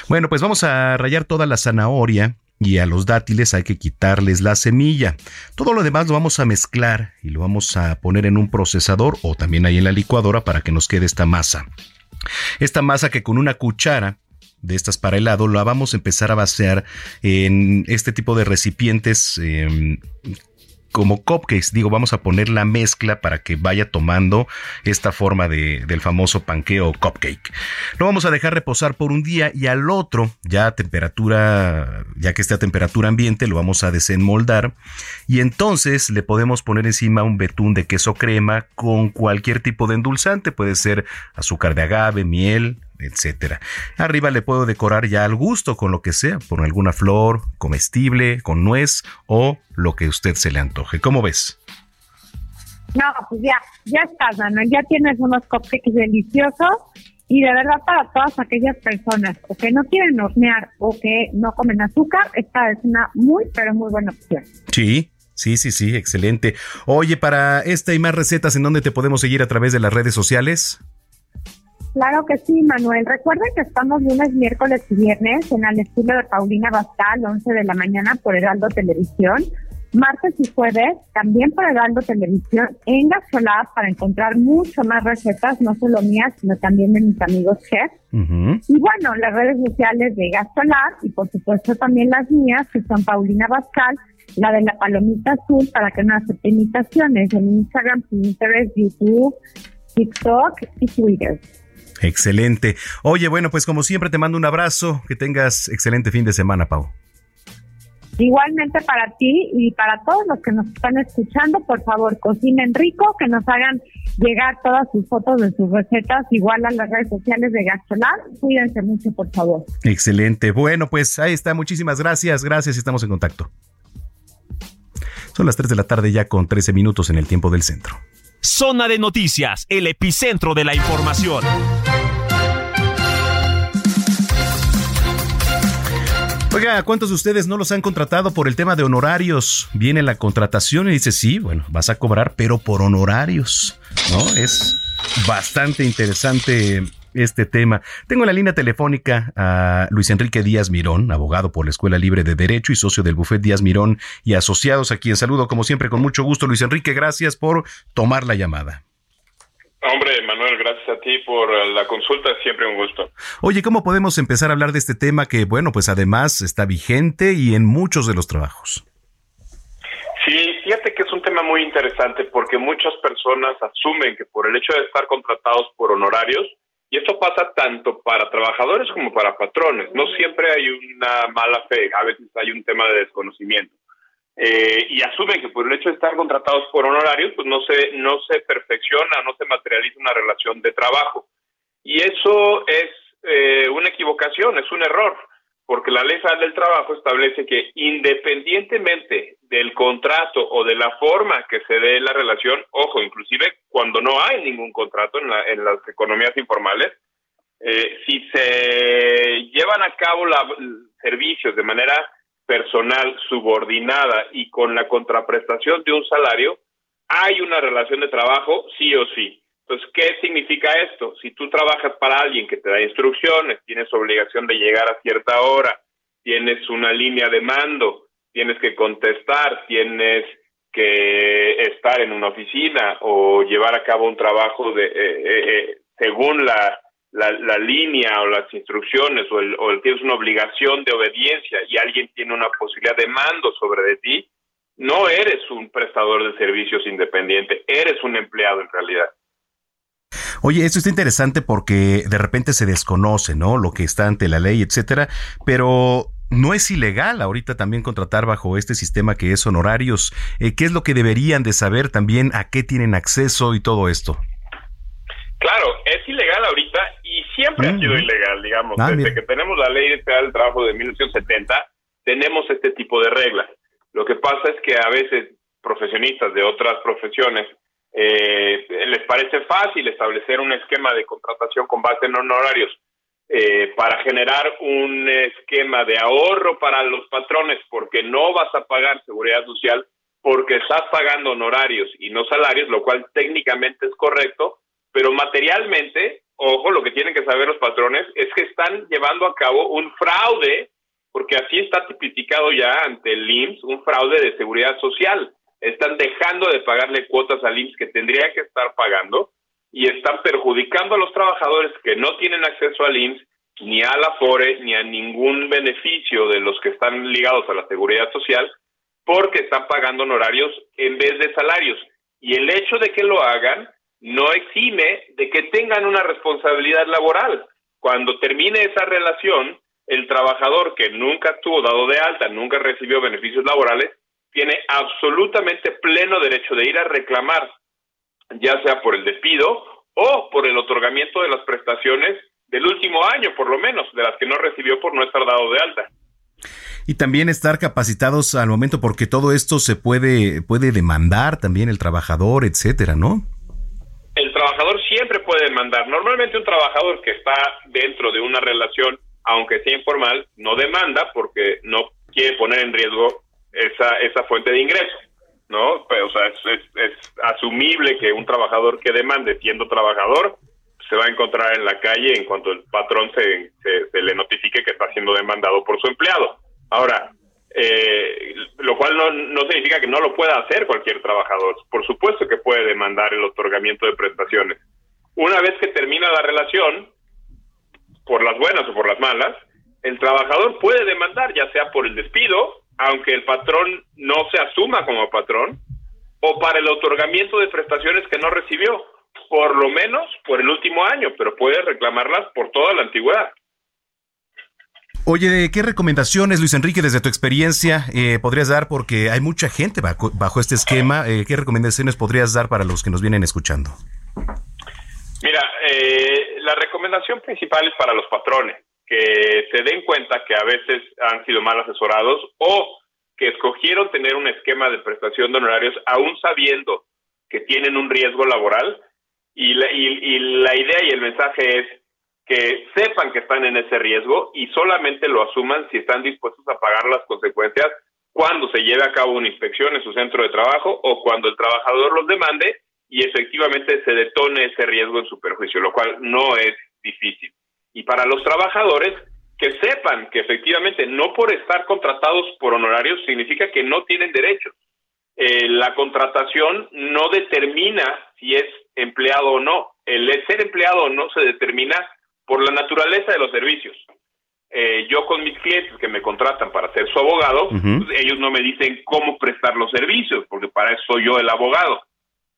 Speaker 2: Bueno, pues vamos a rallar toda la zanahoria y a los dátiles hay que quitarles la semilla. Todo lo demás lo vamos a mezclar y lo vamos a poner en un procesador o también ahí en la licuadora para que nos quede esta masa. Esta masa que con una cuchara de estas para helado la vamos a empezar a vaciar en este tipo de recipientes eh, como cupcakes. Digo, vamos a poner la mezcla para que vaya tomando esta forma de, del famoso panqueo cupcake. Lo vamos a dejar reposar por un día y al otro, ya a temperatura, ya que esté a temperatura ambiente, lo vamos a desenmoldar y entonces le podemos poner encima un betún de queso crema con cualquier tipo de endulzante, puede ser azúcar de agave, miel, etcétera. Arriba le puedo decorar ya al gusto con lo que sea, por alguna flor comestible, con nuez o lo que usted se le antoje. ¿Cómo ves?
Speaker 21: No, pues ya, ya estás, Manuel, ya tienes unos cupcakes deliciosos y de verdad para todas aquellas personas o que no quieren hornear o que no comen azúcar, esta es una muy, pero muy buena opción.
Speaker 2: Sí. Sí, sí, sí, excelente. Oye, para esta y más recetas, ¿en dónde te podemos seguir a través de las redes sociales?
Speaker 21: Claro que sí, Manuel. Recuerden que estamos lunes, miércoles y viernes en el estilo de Paulina Bascal, 11 de la mañana por Heraldo Televisión. Martes y jueves también por Heraldo Televisión en Gasolab para encontrar mucho más recetas, no solo mías, sino también de mis amigos chefs. Y bueno, las redes sociales de Gasolab y por supuesto también las mías, que son Paulina Bascal, la de la palomita azul para que no acepte imitaciones en Instagram, Pinterest, YouTube, TikTok y Twitter.
Speaker 2: Excelente. Oye, bueno, pues como siempre te mando un abrazo, que tengas excelente fin de semana, Pau.
Speaker 21: Igualmente para ti y para todos los que nos están escuchando, por favor, cocinen rico, que nos hagan llegar todas sus fotos de sus recetas, igual a las redes sociales de Gastolar. Cuídense mucho, por favor.
Speaker 2: Excelente. Bueno, pues ahí está. Muchísimas gracias. Gracias y estamos en contacto. Son las 3 de la tarde ya con 13 minutos en el tiempo del centro.
Speaker 1: Zona de noticias, el epicentro de la información.
Speaker 2: Oiga, ¿cuántos de ustedes no los han contratado por el tema de honorarios? Viene la contratación y dice, sí, bueno, vas a cobrar, pero por honorarios, ¿no? Es bastante interesante este tema. Tengo en la línea telefónica a Luis Enrique Díaz Mirón, abogado por la Escuela Libre de Derecho y socio del Buffet Díaz Mirón y asociados a quien saludo como siempre con mucho gusto. Luis Enrique, gracias por tomar la llamada.
Speaker 22: Hombre, Manuel, gracias a ti por la consulta, siempre un gusto.
Speaker 2: Oye, ¿cómo podemos empezar a hablar de este tema que, bueno, pues además está vigente y en muchos de los trabajos?
Speaker 22: Sí, fíjate que es un tema muy interesante porque muchas personas asumen que por el hecho de estar contratados por honorarios, y esto pasa tanto para trabajadores como para patrones, no siempre hay una mala fe, a veces hay un tema de desconocimiento. Eh, y asumen que por el hecho de estar contratados por honorarios, pues no se, no se perfecciona, no se materializa una relación de trabajo. Y eso es eh, una equivocación, es un error, porque la Ley Federal del Trabajo establece que independientemente del contrato o de la forma que se dé la relación, ojo, inclusive cuando no hay ningún contrato en, la, en las economías informales, eh, si se llevan a cabo los servicios de manera personal subordinada y con la contraprestación de un salario, hay una relación de trabajo sí o sí. Entonces, ¿qué significa esto? Si tú trabajas para alguien que te da instrucciones, tienes obligación de llegar a cierta hora, tienes una línea de mando, tienes que contestar, tienes que estar en una oficina o llevar a cabo un trabajo de, eh, eh, eh según la, la, la, línea o las instrucciones o, el, tienes una obligación de obediencia y alguien tiene una posibilidad de mando sobre de ti, no eres un prestador de servicios independiente, eres un empleado en realidad.
Speaker 2: Oye, esto está interesante porque de repente se desconoce, ¿no? Lo que está ante la ley, etcétera, pero no es ilegal ahorita también contratar bajo este sistema que es honorarios. Eh, ¿Qué es lo que deberían de saber también? ¿A qué tienen acceso y todo esto?
Speaker 22: Claro, es ilegal ahorita y siempre ha sido ilegal, digamos. Ah, Desde que tenemos la ley federal del trabajo de 1970, tenemos este tipo de reglas. Lo que pasa es que a veces profesionistas de otras profesiones eh, les parece fácil establecer un esquema de contratación con base en honorarios eh, para generar un esquema de ahorro para los patrones porque no vas a pagar seguridad social porque estás pagando honorarios y no salarios, lo cual técnicamente es correcto, pero materialmente, ojo, lo que tienen que saber los patrones es que están llevando a cabo un fraude, porque así está tipificado ya ante el IMSS, un fraude de seguridad social. Están dejando de pagarle cuotas al IMSS que tendría que estar pagando y están perjudicando a los trabajadores que no tienen acceso al IMSS, ni a la FORE, ni a ningún beneficio de los que están ligados a la seguridad social, porque están pagando honorarios en vez de salarios. Y el hecho de que lo hagan no exime de que tengan una responsabilidad laboral. Cuando termine esa relación, el trabajador que nunca estuvo dado de alta, nunca recibió beneficios laborales, tiene absolutamente pleno derecho de ir a reclamar, ya sea por el despido o por el otorgamiento de las prestaciones del último año, por lo menos, de las que no recibió por no estar dado de alta.
Speaker 2: Y también estar capacitados al momento, porque todo esto se puede, puede demandar también el trabajador, etcétera, ¿no?
Speaker 22: el trabajador siempre puede demandar. Normalmente un trabajador que está dentro de una relación, aunque sea informal, no demanda porque no quiere poner en riesgo esa, esa fuente de ingreso, ¿no? Pero, o sea, es, es, asumible que un trabajador que demande siendo trabajador se va a encontrar en la calle en cuanto el patrón se, se le notifique que está siendo demandado por su empleado. Ahora, eh, lo cual no, no significa que no lo pueda hacer cualquier trabajador. Por supuesto que puede demandar el otorgamiento de prestaciones. Una vez que termina la relación, por las buenas o por las malas, el trabajador puede demandar ya sea por el despido, aunque el patrón no se asuma como patrón, o para el otorgamiento de prestaciones que no recibió, por lo menos por el último año, pero puede reclamarlas por toda la antigüedad.
Speaker 2: Oye, ¿qué recomendaciones, Luis Enrique, desde tu experiencia, eh, podrías dar? Porque hay mucha gente bajo, bajo este esquema. Eh, ¿Qué recomendaciones podrías dar para los que nos vienen escuchando?
Speaker 22: Mira, eh, la recomendación principal es para los patrones, que se den cuenta que a veces han sido mal asesorados o que escogieron tener un esquema de prestación de honorarios aún sabiendo que tienen un riesgo laboral. Y la, y, la idea y el mensaje es, que sepan que están en ese riesgo y solamente lo asuman si están dispuestos a pagar las consecuencias cuando se lleve a cabo una inspección en su centro de trabajo o cuando el trabajador los demande y efectivamente se detone ese riesgo en su perjuicio, lo cual no es difícil. Y para los trabajadores, que sepan que efectivamente no por estar contratados por honorarios significa que no tienen derechos. Eh, la contratación no determina si es empleado o no el ser empleado o no se determina por la naturaleza de los servicios. Eh, yo con mis clientes que me contratan para ser su abogado, pues, ellos no me dicen cómo prestar los servicios, porque para eso soy yo el abogado.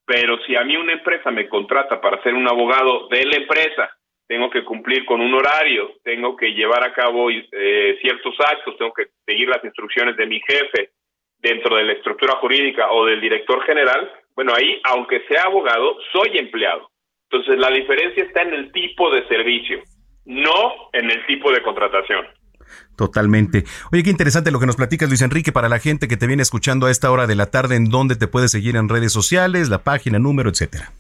Speaker 22: Pero si a mí una empresa me contrata para ser un abogado de la empresa, tengo que cumplir con un horario, tengo que llevar a cabo eh, ciertos actos, tengo que seguir las instrucciones de mi jefe dentro de la estructura jurídica o del director general, bueno, ahí, aunque sea abogado, soy empleado. Entonces, la diferencia está en el tipo de servicio, no en el tipo de contratación.
Speaker 2: Totalmente. Oye, qué interesante lo que nos platicas, Luis Enrique, para la gente que te viene escuchando a esta hora de la tarde, en dónde te puedes seguir en redes sociales, la página, número, etcétera.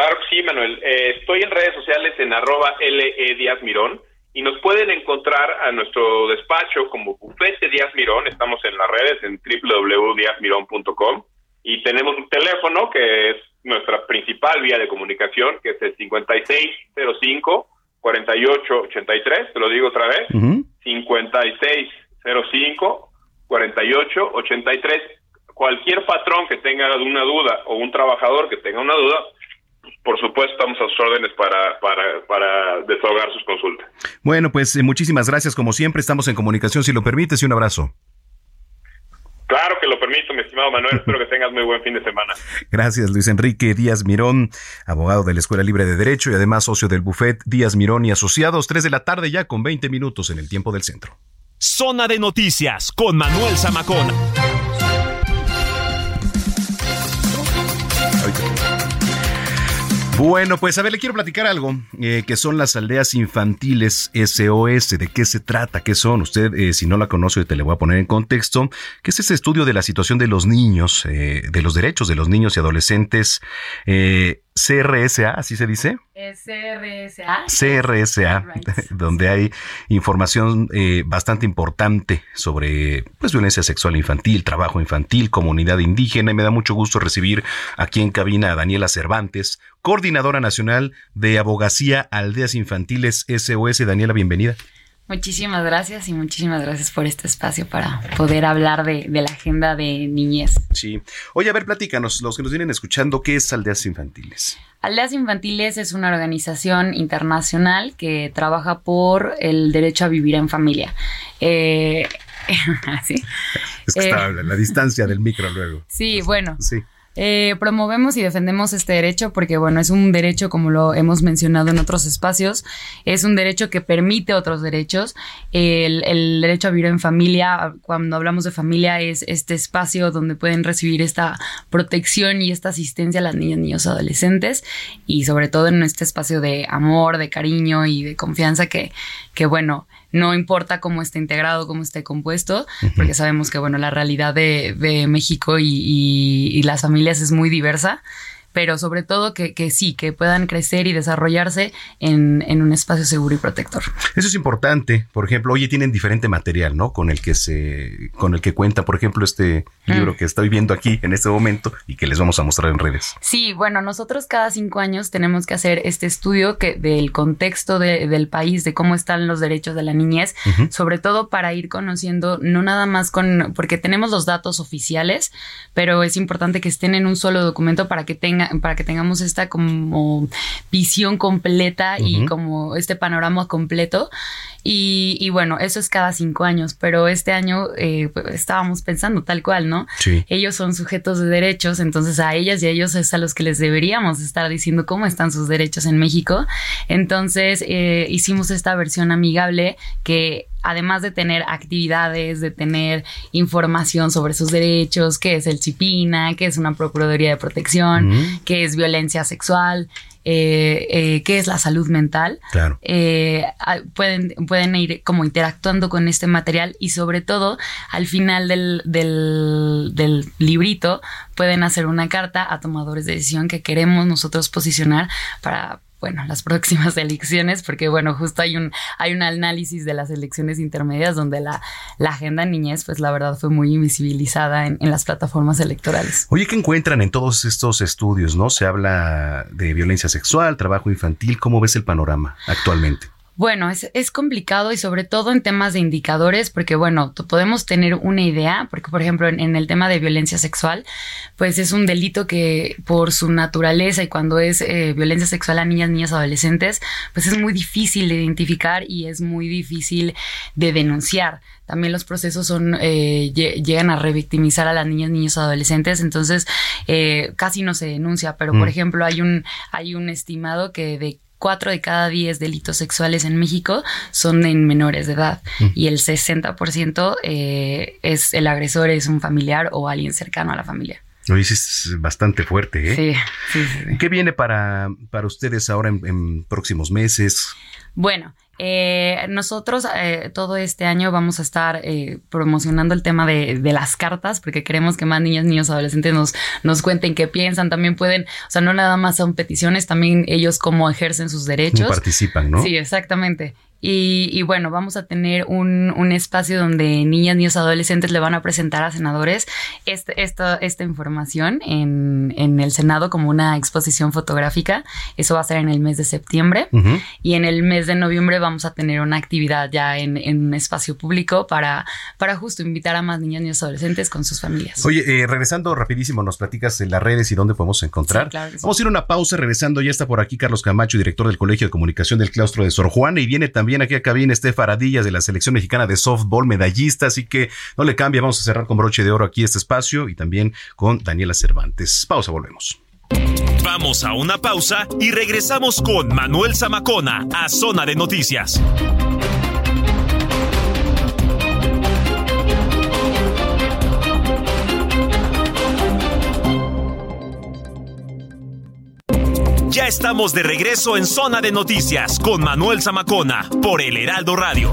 Speaker 22: Claro que sí, Manuel. Eh, estoy en redes sociales en arroba LE Díaz Mirón y nos pueden encontrar a nuestro despacho como Bufete Díaz Mirón. Estamos en las redes en www.diazmirón.com y tenemos un teléfono que es nuestra principal vía de comunicación, que es el 5605 4883, te lo digo otra vez, 5605 4883. Cualquier patrón que tenga una duda o un trabajador que tenga una duda, por supuesto, estamos a sus órdenes para, para, para desahogar sus consultas.
Speaker 2: Bueno, pues eh, muchísimas gracias. Como siempre, estamos en comunicación, si lo permites, y un abrazo.
Speaker 22: Claro que lo permito, mi estimado Manuel. Espero que tengas muy buen fin de semana.
Speaker 2: Gracias, Luis Enrique Díaz Mirón, abogado de la Escuela Libre de Derecho y además socio del Buffet Díaz Mirón y Asociados. Tres de la tarde ya con 20 minutos en el tiempo del centro.
Speaker 1: Zona de noticias con Manuel Zamacón.
Speaker 2: Bueno, pues a ver, le quiero platicar algo, eh, que son las aldeas infantiles SOS. ¿De qué se trata? ¿Qué son? Usted, eh, si no la conoce, te le voy a poner en contexto, que es ese estudio de la situación de los niños, eh, de los derechos de los niños y adolescentes CRSA, así se dice.
Speaker 23: CRSA.
Speaker 2: CRSA, donde hay información eh, bastante importante sobre pues, violencia sexual infantil, trabajo infantil, comunidad indígena. Y me da mucho gusto recibir aquí en cabina a Daniela Cervantes, coordinadora nacional de Abogacía Aldeas Infantiles SOS. Daniela, bienvenida.
Speaker 23: Muchísimas gracias y muchísimas gracias por este espacio para poder hablar de, de, la agenda de niñez.
Speaker 2: Sí. Oye, a ver, platícanos, los que nos vienen escuchando, ¿qué es Aldeas Infantiles?
Speaker 23: Aldeas Infantiles es una organización internacional que trabaja por el derecho a vivir en familia. Eh, ¿sí?
Speaker 2: Es que está eh, la distancia del micro luego.
Speaker 23: Sí, bueno. Sí. Eh, promovemos y defendemos este derecho porque, bueno, es un derecho, como lo hemos mencionado en otros espacios, es un derecho que permite otros derechos. El, el, derecho a vivir en familia, cuando hablamos de familia, es este espacio donde pueden recibir esta protección y esta asistencia a las niñas, niños, adolescentes y sobre todo en este espacio de amor, de cariño y de confianza que, que bueno, no importa cómo esté integrado, cómo esté compuesto, porque sabemos que, bueno, la realidad de, de México y, y, y, las familias es muy diversa pero sobre todo que, que sí, que puedan crecer y desarrollarse en, en, un espacio seguro y protector.
Speaker 2: Eso es importante. Por ejemplo, oye, tienen diferente material, ¿no? Con el que se, con el que cuenta, por ejemplo, este libro mm. que estoy viendo aquí en este momento y que les vamos a mostrar en redes.
Speaker 23: Sí, bueno, nosotros cada cinco años tenemos que hacer este estudio que del contexto de, del país, de cómo están los derechos de la niñez, uh -huh. sobre todo para ir conociendo, no nada más con, porque tenemos los datos oficiales, pero es importante que estén en un solo documento para que tengan para que tengamos esta como visión completa uh -huh. y como este panorama completo. Y, y, bueno, eso es cada cinco años, pero este año eh, estábamos pensando tal cual, ¿no?
Speaker 2: Sí.
Speaker 23: Ellos son sujetos de derechos, entonces a ellas y a ellos es a los que les deberíamos estar diciendo cómo están sus derechos en México. Entonces eh, hicimos esta versión amigable que además de tener actividades, de tener información sobre sus derechos, qué es el CIPINA, qué es una Procuraduría de Protección, uh -huh. qué es violencia sexual, eh, eh, qué es la salud mental.
Speaker 2: Claro.
Speaker 23: Eh, pueden, pueden ir como interactuando con este material y sobre todo al final del, del, del librito pueden hacer una carta a tomadores de decisión que queremos nosotros posicionar para bueno, las próximas elecciones, porque bueno, justo hay un, hay un análisis de las elecciones intermedias donde la, agenda niñez, pues la verdad fue muy invisibilizada en, en, las plataformas electorales.
Speaker 2: Oye, ¿qué encuentran en todos estos estudios? ¿No? Se habla de violencia sexual, trabajo infantil, ¿cómo ves el panorama actualmente?
Speaker 23: Bueno, es, es, complicado y sobre todo en temas de indicadores, porque bueno, podemos tener una idea, porque por ejemplo en, el tema de violencia sexual, pues es un delito que por su naturaleza y cuando es eh, violencia sexual a niñas, niñas, adolescentes, pues es muy difícil de identificar y es muy difícil de denunciar. También los procesos son eh, llegan a revictimizar a las niñas, niños, adolescentes, entonces eh, casi no se denuncia, pero por mm. ejemplo hay un hay un estimado que de cuatro de cada diez delitos sexuales en México son en menores de edad mm. y el 60% eh, es el agresor es un familiar o alguien cercano a la familia.
Speaker 2: Lo dices bastante fuerte,
Speaker 23: ¿eh? Sí, sí,
Speaker 2: ¿Qué viene para, para ustedes ahora en próximos meses?
Speaker 23: Bueno, eh, nosotros eh, todo este año vamos a estar eh, promocionando el tema de, las cartas porque queremos que más niñas, niños, adolescentes nos, nos cuenten qué piensan. También pueden, o sea, no nada más son peticiones, también ellos cómo ejercen sus derechos.
Speaker 2: participan, ¿no?
Speaker 23: Sí, exactamente. Y, bueno, vamos a tener un, un, espacio donde niñas, niños, adolescentes le van a presentar a senadores este, esta, esta información en, en, el Senado como una exposición fotográfica. Eso va a ser en el mes de septiembre. Y en el mes de noviembre vamos a tener una actividad ya en, en, un espacio público para, para justo invitar a más niñas, niños, adolescentes con sus familias.
Speaker 2: Oye, eh, regresando rapidísimo, nos platicas en las redes y dónde podemos encontrar. Vamos a ir a una pausa. Regresando, ya está por aquí Carlos Camacho, director del Colegio de Comunicación del Claustro de Sor Juana, y viene también Viene aquí a cabina este Faradillas de la selección mexicana de softball, medallista, así que no le cambia, vamos a cerrar con broche de oro aquí este espacio y también con Daniela Cervantes. Pausa, volvemos.
Speaker 1: Vamos a una pausa y regresamos con Manuel Zamacona a Zona de Noticias. Ya estamos de regreso en Zona de Noticias con Manuel Zamacona por El Heraldo Radio.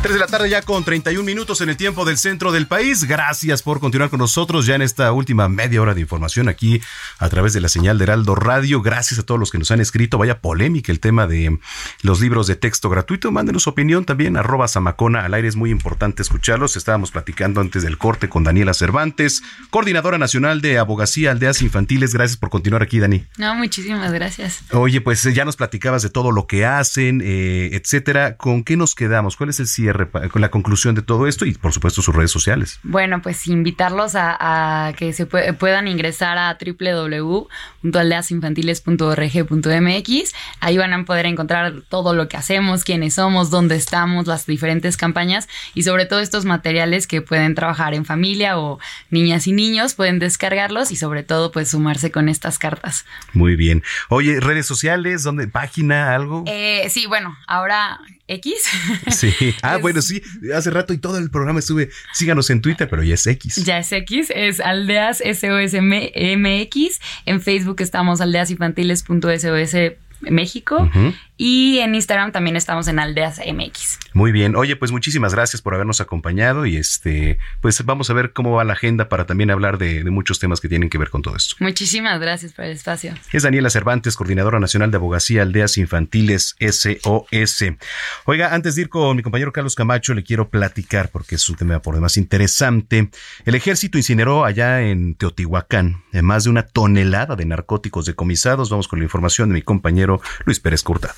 Speaker 2: 3 de la tarde ya con 31 minutos en el tiempo del centro del país. Gracias por continuar con nosotros ya en esta última media hora de información aquí a través de la señal de Heraldo Radio. Gracias a todos los que nos han escrito. Vaya polémica el tema de los libros de texto gratuito. Mándenos su opinión también. Arroba Samacona al aire. Es muy importante escucharlos. Estábamos platicando antes del corte con Daniela Cervantes, coordinadora nacional de abogacía aldeas infantiles. Gracias por continuar aquí, Dani.
Speaker 23: No, muchísimas gracias.
Speaker 2: Oye, pues ya nos platicabas de todo lo que hacen, eh, etcétera. ¿Con qué nos quedamos? ¿Cuál es el cierre? Con la conclusión de todo esto y por supuesto sus redes sociales.
Speaker 23: Bueno, pues invitarlos a, que se puedan ingresar a www.aldeasinfantiles.org.mx. Ahí van a poder encontrar todo lo que hacemos, quiénes somos, dónde estamos, las diferentes campañas y sobre todo estos materiales que pueden trabajar en familia o niñas y niños, pueden descargarlos y sobre todo pues sumarse con estas cartas.
Speaker 2: Muy bien. Oye, redes sociales, ¿dónde? ¿Página, algo?
Speaker 23: Eh, sí, bueno, ahora X.
Speaker 2: Sí. Ah, bueno, sí. Hace rato y todo el programa estuve. Síganos en Twitter, pero ya es X.
Speaker 23: Ya es X. Es Aldeas SOSMX. En Facebook estamos aldeasinfantiles.sos México. Y en Instagram también estamos en Aldeas MX.
Speaker 2: Muy bien. Oye, pues muchísimas gracias por habernos acompañado y este, pues vamos a ver cómo va la agenda para también hablar de, muchos temas que tienen que ver con todo esto.
Speaker 23: Muchísimas gracias por el espacio.
Speaker 2: Es Daniela Cervantes, coordinadora nacional de abogacía Aldeas Infantiles SOS. Oiga, antes de ir con mi compañero Carlos Camacho, le quiero platicar porque es un tema por demás interesante. El ejército incineró allá en Teotihuacán más de una tonelada de narcóticos decomisados. Vamos con la información de mi compañero Luis Pérez Curtad.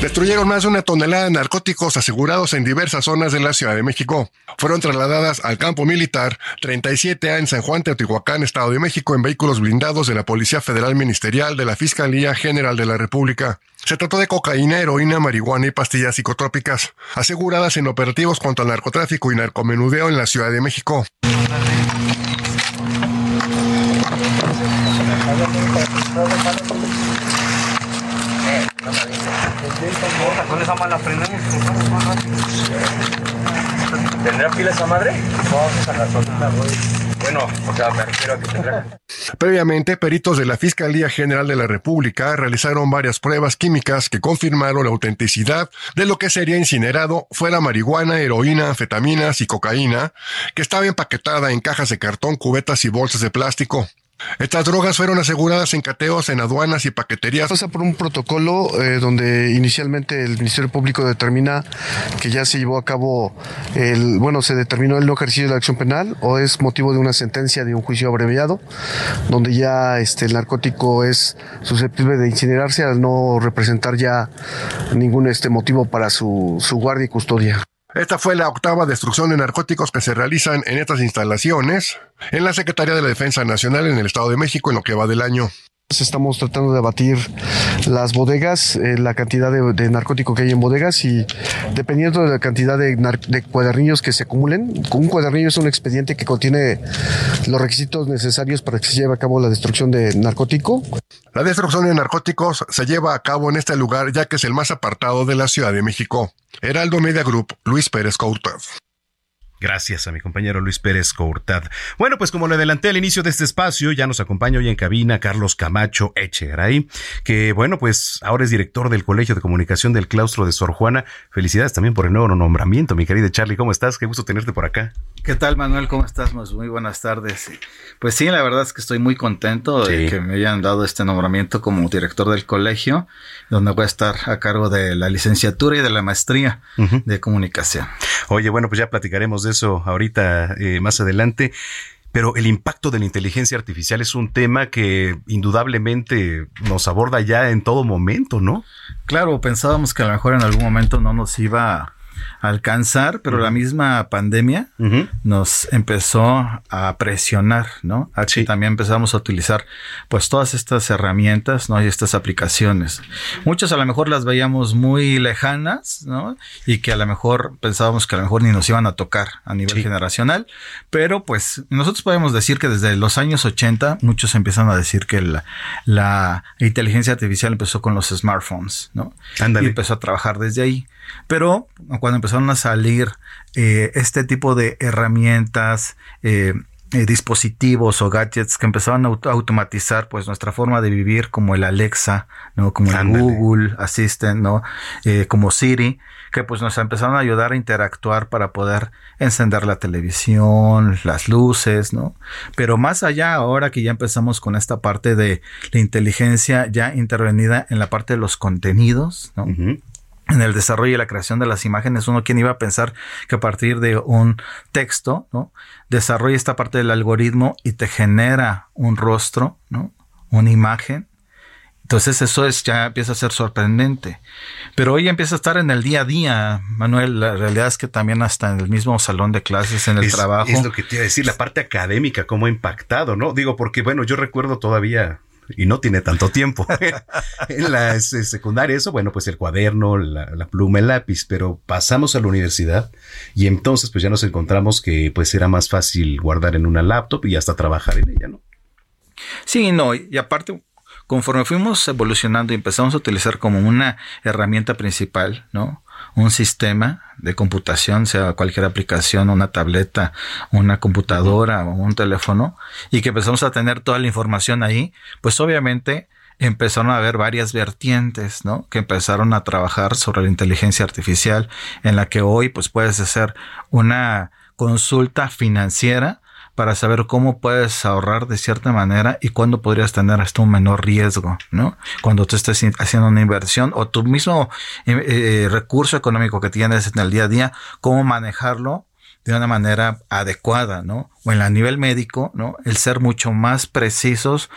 Speaker 24: Destruyeron más de una tonelada de narcóticos asegurados en diversas zonas de la Ciudad de México. Fueron trasladadas al campo militar 37A en San Juan, Teotihuacán, Estado de México, en vehículos blindados de la Policía Federal Ministerial de la Fiscalía General de la República. Se trató de cocaína, heroína, marihuana y pastillas psicotrópicas, aseguradas en operativos contra el narcotráfico y narcomenudeo en la Ciudad de México.
Speaker 5: Con esa mala prendemos, cortamos más rápido. ¿Tendrá pila esa madre? Vamos a güey. Bueno, o sea, me refiero a que tendrá.
Speaker 24: Previamente, peritos de la Fiscalía General de la República realizaron varias pruebas químicas que confirmaron la autenticidad de lo que sería incinerado fuera marihuana, heroína, anfetaminas y cocaína, que estaba empaquetada en cajas de cartón, cubetas y bolsas de plástico. Estas drogas fueron aseguradas en cateos en aduanas y paqueterías.
Speaker 25: Pasa por un protocolo eh, donde inicialmente el Ministerio Público determina que ya se llevó a cabo el, bueno, se determinó el no ejercicio de la acción penal o es motivo de una sentencia de un juicio abreviado, donde ya este, el narcótico es susceptible de incinerarse al no representar ya ningún este motivo para su, su guardia y custodia.
Speaker 24: Esta fue la octava destrucción de narcóticos que se realizan en estas instalaciones en la Secretaría de la Defensa Nacional en el Estado de México en lo que va del año.
Speaker 25: Estamos tratando de abatir las bodegas, eh, la cantidad de, narcótico que hay en bodegas y dependiendo de la cantidad de, de, cuadernillos que se acumulen, un cuadernillo es un expediente que contiene los requisitos necesarios para que se lleve a cabo la destrucción de narcótico.
Speaker 24: La destrucción de narcóticos se lleva a cabo en este lugar ya que es el más apartado de la Ciudad de México. Heraldo Media Group, Luis Pérez Couto.
Speaker 2: Gracias a mi compañero Luis Pérez Courtad. Bueno, pues como le adelanté al inicio de este espacio, ya nos acompaña hoy en cabina Carlos Camacho Echegaray, que bueno, pues ahora es director del Colegio de Comunicación del Claustro de Sor Juana. Felicidades también por el nuevo nombramiento, mi querido Charlie. ¿Cómo estás? Qué gusto tenerte por acá.
Speaker 26: ¿Qué tal, Manuel? ¿Cómo estás? Muy buenas tardes. Pues sí, la verdad es que estoy muy contento de que me hayan dado este nombramiento como director del colegio, donde voy a estar a cargo de la licenciatura y de la maestría uh -huh. de comunicación.
Speaker 2: Oye, bueno, pues ya platicaremos de eso ahorita eh, más adelante. Pero el impacto de la inteligencia artificial es un tema que indudablemente nos aborda ya en todo momento, ¿no?
Speaker 26: Claro, pensábamos que a lo mejor en algún momento no nos iba a alcanzar, pero uh -huh. la misma pandemia uh -huh. nos empezó a presionar, ¿no? A sí. también empezamos a utilizar pues todas estas herramientas, ¿no? Y estas aplicaciones. Muchas a lo mejor las veíamos muy lejanas, ¿no? Y que a lo mejor pensábamos que a lo mejor ni nos iban a tocar a nivel sí. generacional, pero pues nosotros podemos decir que desde los años 80 muchos empiezan a decir que la, la inteligencia artificial empezó con los smartphones, ¿no? Y empezó a trabajar desde ahí. Pero cuando empezaron a salir eh, este tipo de herramientas, eh, eh, dispositivos o gadgets que empezaban a auto automatizar pues nuestra forma de vivir como el Alexa, ¿no? Como el Google Assistant, ¿no? Eh, como Siri, que pues nos empezaron a ayudar a interactuar para poder encender la televisión, las luces, ¿no? Pero más allá ahora que ya empezamos con esta parte de la inteligencia ya intervenida en la parte de los contenidos, ¿no? Uh -huh en el desarrollo y la creación de las imágenes, uno quien iba a pensar que a partir de un texto, ¿no? Desarrolla esta parte del algoritmo y te genera un rostro, ¿no? Una imagen. Entonces eso es, ya empieza a ser sorprendente. Pero hoy empieza a estar en el día a día, Manuel. La realidad es que también hasta en el mismo salón de clases, en el
Speaker 2: es,
Speaker 26: trabajo.
Speaker 2: Es lo que te iba a decir, la parte académica, cómo ha impactado, ¿no? Digo, porque bueno, yo recuerdo todavía y no tiene tanto tiempo. en la este, secundaria, eso, bueno, pues el cuaderno, la, pluma, el lápiz, pero pasamos a la universidad y entonces pues ya nos encontramos que pues era más fácil guardar en una laptop y hasta trabajar en ella, ¿no?
Speaker 26: Sí, no, y aparte, conforme fuimos evolucionando y empezamos a utilizar como una herramienta principal, ¿no? Un sistema de computación, sea cualquier aplicación, una tableta, una computadora o un teléfono, y que empezamos a tener toda la información ahí, pues obviamente empezaron a haber varias vertientes, ¿no? Que empezaron a trabajar sobre la inteligencia artificial, en la que hoy pues puedes hacer una consulta financiera para saber cómo puedes ahorrar de cierta manera y cuándo podrías tener hasta un menor riesgo, ¿no? Cuando tú estés haciendo una inversión o tu mismo eh, eh, recurso económico que tienes en el día a día, cómo manejarlo de una manera adecuada, ¿no? O en el nivel médico, ¿no? El ser mucho más precisos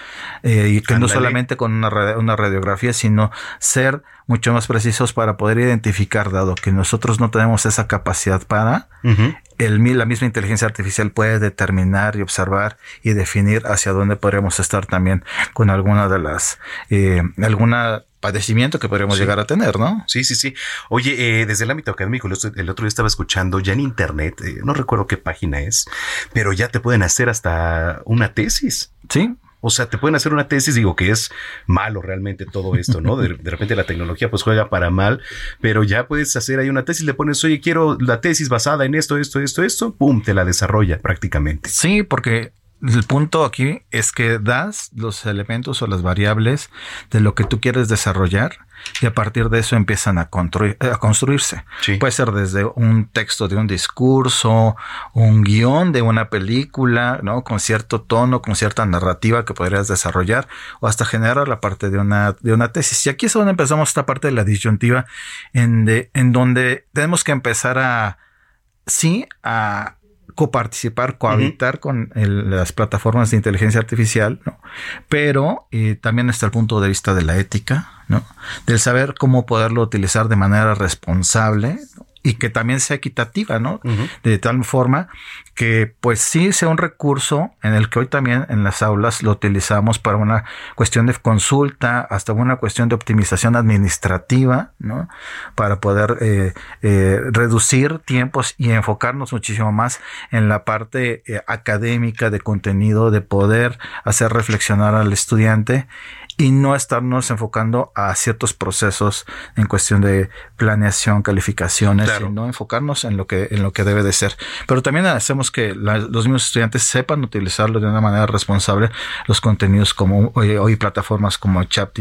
Speaker 26: eh, y que Andale. no solamente con una, una radiografía, sino ser mucho más precisos para poder identificar, dado que nosotros no tenemos esa capacidad para, uh -huh. el, la misma inteligencia artificial puede determinar y observar y definir hacia dónde podríamos estar también con alguna de las, eh, alguna padecimiento que podríamos sí. llegar a tener, ¿no?
Speaker 2: Sí, sí, sí. Oye, eh, desde el ámbito académico, el otro día estaba escuchando ya en internet, eh, no recuerdo qué página es, pero ya te pueden hacer hasta una tesis.
Speaker 26: Sí.
Speaker 2: O sea, te pueden hacer una tesis, digo que es malo realmente todo esto, ¿no? De, de, repente la tecnología pues juega para mal, pero ya puedes hacer ahí una tesis, le pones, oye, quiero la tesis basada en esto, esto, esto, esto, pum, te la desarrolla prácticamente.
Speaker 26: Sí, porque el punto aquí es que das los elementos o las variables de lo que tú quieres desarrollar y a partir de eso empiezan a, a construirse. Puede ser desde un texto de un discurso, un guion de una película, ¿no? Con cierto tono, con cierta narrativa que podrías desarrollar o hasta generar la parte de una, de una tesis. Y aquí es donde empezamos esta parte de la disyuntiva en, de, en donde tenemos que empezar a, sí, a coparticipar, cohabitar con las plataformas de inteligencia artificial, ¿no? pero eh, también está el punto de vista de la ética, ¿no? del saber cómo poderlo utilizar de manera responsable y que también sea equitativa, ¿no? De tal forma que pues sí sea un recurso en el que hoy también en las aulas lo utilizamos para una cuestión de consulta, hasta una cuestión de optimización administrativa, ¿no? Para poder eh, eh, reducir tiempos y enfocarnos muchísimo más en la parte eh, académica de contenido, de poder hacer reflexionar al estudiante y no estarnos enfocando a ciertos procesos en cuestión de planeación, calificaciones, sino enfocarnos en lo que en lo que debe de ser. Pero también hacemos que los mismos estudiantes sepan utilizarlo de una manera responsable los contenidos como hoy, plataformas como chat,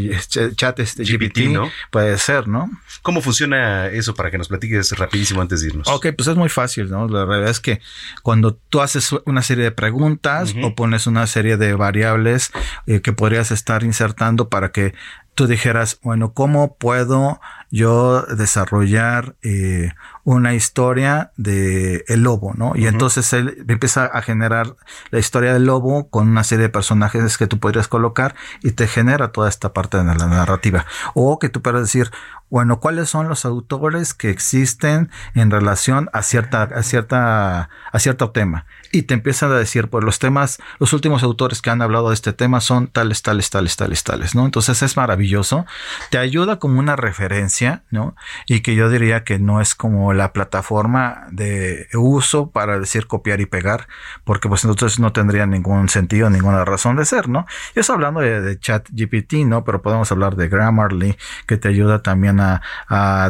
Speaker 26: chat este, GPT, ¿no? puede ser, ¿no?
Speaker 2: ¿Cómo funciona eso para que nos platiques rapidísimo antes de irnos?
Speaker 26: Ok, pues es muy fácil, ¿no? La realidad es que cuando tú haces una serie de preguntas o pones una serie de variables eh, que podrías estar insertando para que tú dijeras, bueno, ¿cómo puedo yo desarrollar eh, una historia de el lobo, ¿no? Y entonces él empieza a generar la historia del lobo con una serie de personajes que tú podrías colocar y te genera toda esta parte de la narrativa. O que tú puedas decir, bueno, ¿cuáles son los autores que existen en relación a cierta, a cierta, a cierto tema? Y te empiezan a decir, pues los temas, los últimos autores que han hablado de este tema son tales, tales, tales, tales, tales, ¿no? Entonces es maravilloso. Te ayuda como una referencia, Y que yo diría que no es como la plataforma de uso para decir copiar y pegar, porque pues entonces no tendría ningún sentido, ninguna razón de ser, ¿no? Y eso hablando de, de chat GPT, ¿no? Pero podemos hablar de Grammarly, que te ayuda también a,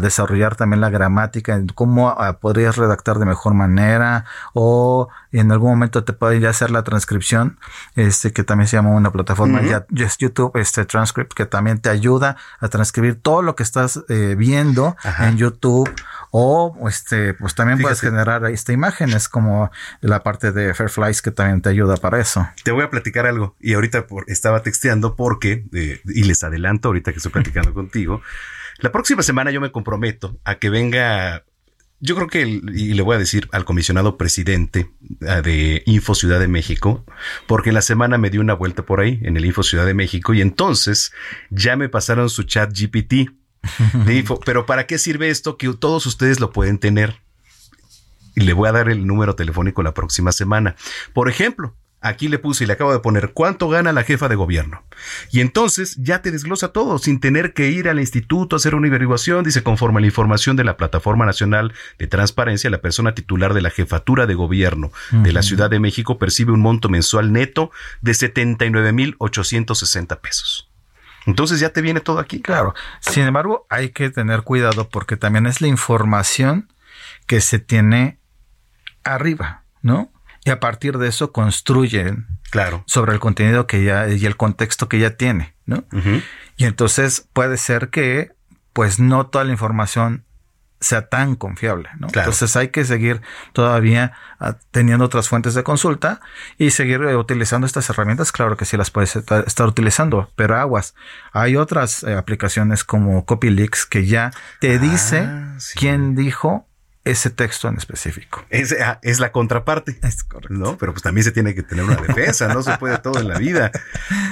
Speaker 26: desarrollar también la gramática, cómo ah, podrías redactar de mejor manera o en algún momento te puede ya hacer la transcripción, este que también se llama una plataforma, ya, YouTube, este Transcript, que también te ayuda a transcribir todo lo que estás eh, viendo en YouTube. O este pues también puedes generar esta imagen es como la parte de Fairflies que también te ayuda para eso.
Speaker 2: Te voy a platicar algo y ahorita estaba texteando porque eh, y les adelanto ahorita que estoy platicando contigo. La próxima semana yo me comprometo a que venga, yo creo que, y le voy a decir al comisionado presidente ah, de Info Ciudad de México, porque en la semana me dio una vuelta por ahí en el Info Ciudad de México y entonces ya me pasaron su chat GPT de Info. Pero ¿para qué sirve esto? Que todos ustedes lo pueden tener. Y le voy a dar el número telefónico la próxima semana. Por ejemplo, Aquí le puse y le acabo de poner cuánto gana la jefa de gobierno. Y entonces ya te desglosa todo sin tener que ir al instituto a hacer una averiguación. Dice, conforme a la información de la Plataforma Nacional de Transparencia, la persona titular de la jefatura de gobierno de la Ciudad de México percibe un monto mensual neto de 79.860 pesos. Entonces ya te viene todo aquí.
Speaker 26: Claro. Sin embargo, hay que tener cuidado porque también es la información que se tiene arriba, ¿no? Y a partir de eso construyen
Speaker 2: claro.
Speaker 26: sobre el contenido que ya y el contexto que ya tiene, ¿no? Y entonces puede ser que pues no toda la información sea tan confiable, ¿no? Entonces hay que seguir todavía ah, teniendo otras fuentes de consulta y seguir eh, utilizando estas herramientas. Claro que sí las puedes estar utilizando, pero aguas. Hay otras eh, aplicaciones como CopyLeaks que ya te ah, dice quién dijo ese texto en específico.
Speaker 2: Es, ah, es la contraparte.
Speaker 26: Es correcto.
Speaker 2: ¿no? Pero pues también se tiene que tener una defensa, no se puede todo en la vida.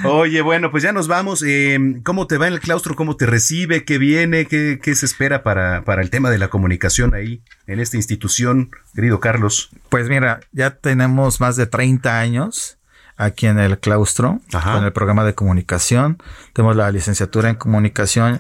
Speaker 2: Oye, bueno, pues ya nos vamos. Eh, ¿Cómo te va en el claustro? ¿Cómo te recibe? ¿Qué viene? ¿Qué, qué se espera para, para el tema de la comunicación ahí en esta institución, querido Carlos?
Speaker 26: Pues mira, ya tenemos más de 30 años aquí en el claustro con el programa de comunicación. Tenemos la licenciatura en comunicación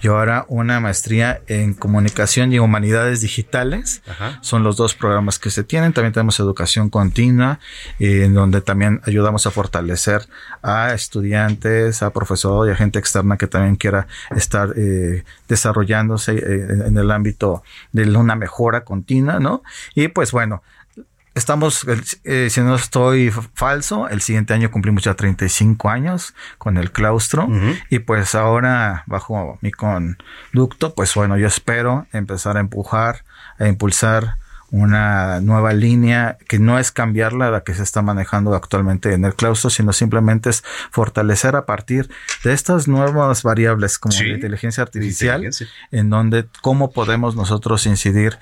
Speaker 26: y ahora una maestría en comunicación y humanidades digitales. Son los dos programas que se tienen. También tenemos educación continua, eh, en donde también ayudamos a fortalecer a estudiantes, a profesores y a gente externa que también quiera estar eh, desarrollándose eh, en el ámbito de una mejora continua, ¿no? Y pues bueno, Estamos, eh, si no estoy falso, el siguiente año cumplimos ya 35 años con el claustro. Y pues ahora bajo mi conducto, pues bueno, yo espero empezar a empujar, a impulsar una nueva línea que no es cambiarla la que se está manejando actualmente en el claustro, sino simplemente es fortalecer a partir de estas nuevas variables como la inteligencia artificial, en donde cómo podemos nosotros incidir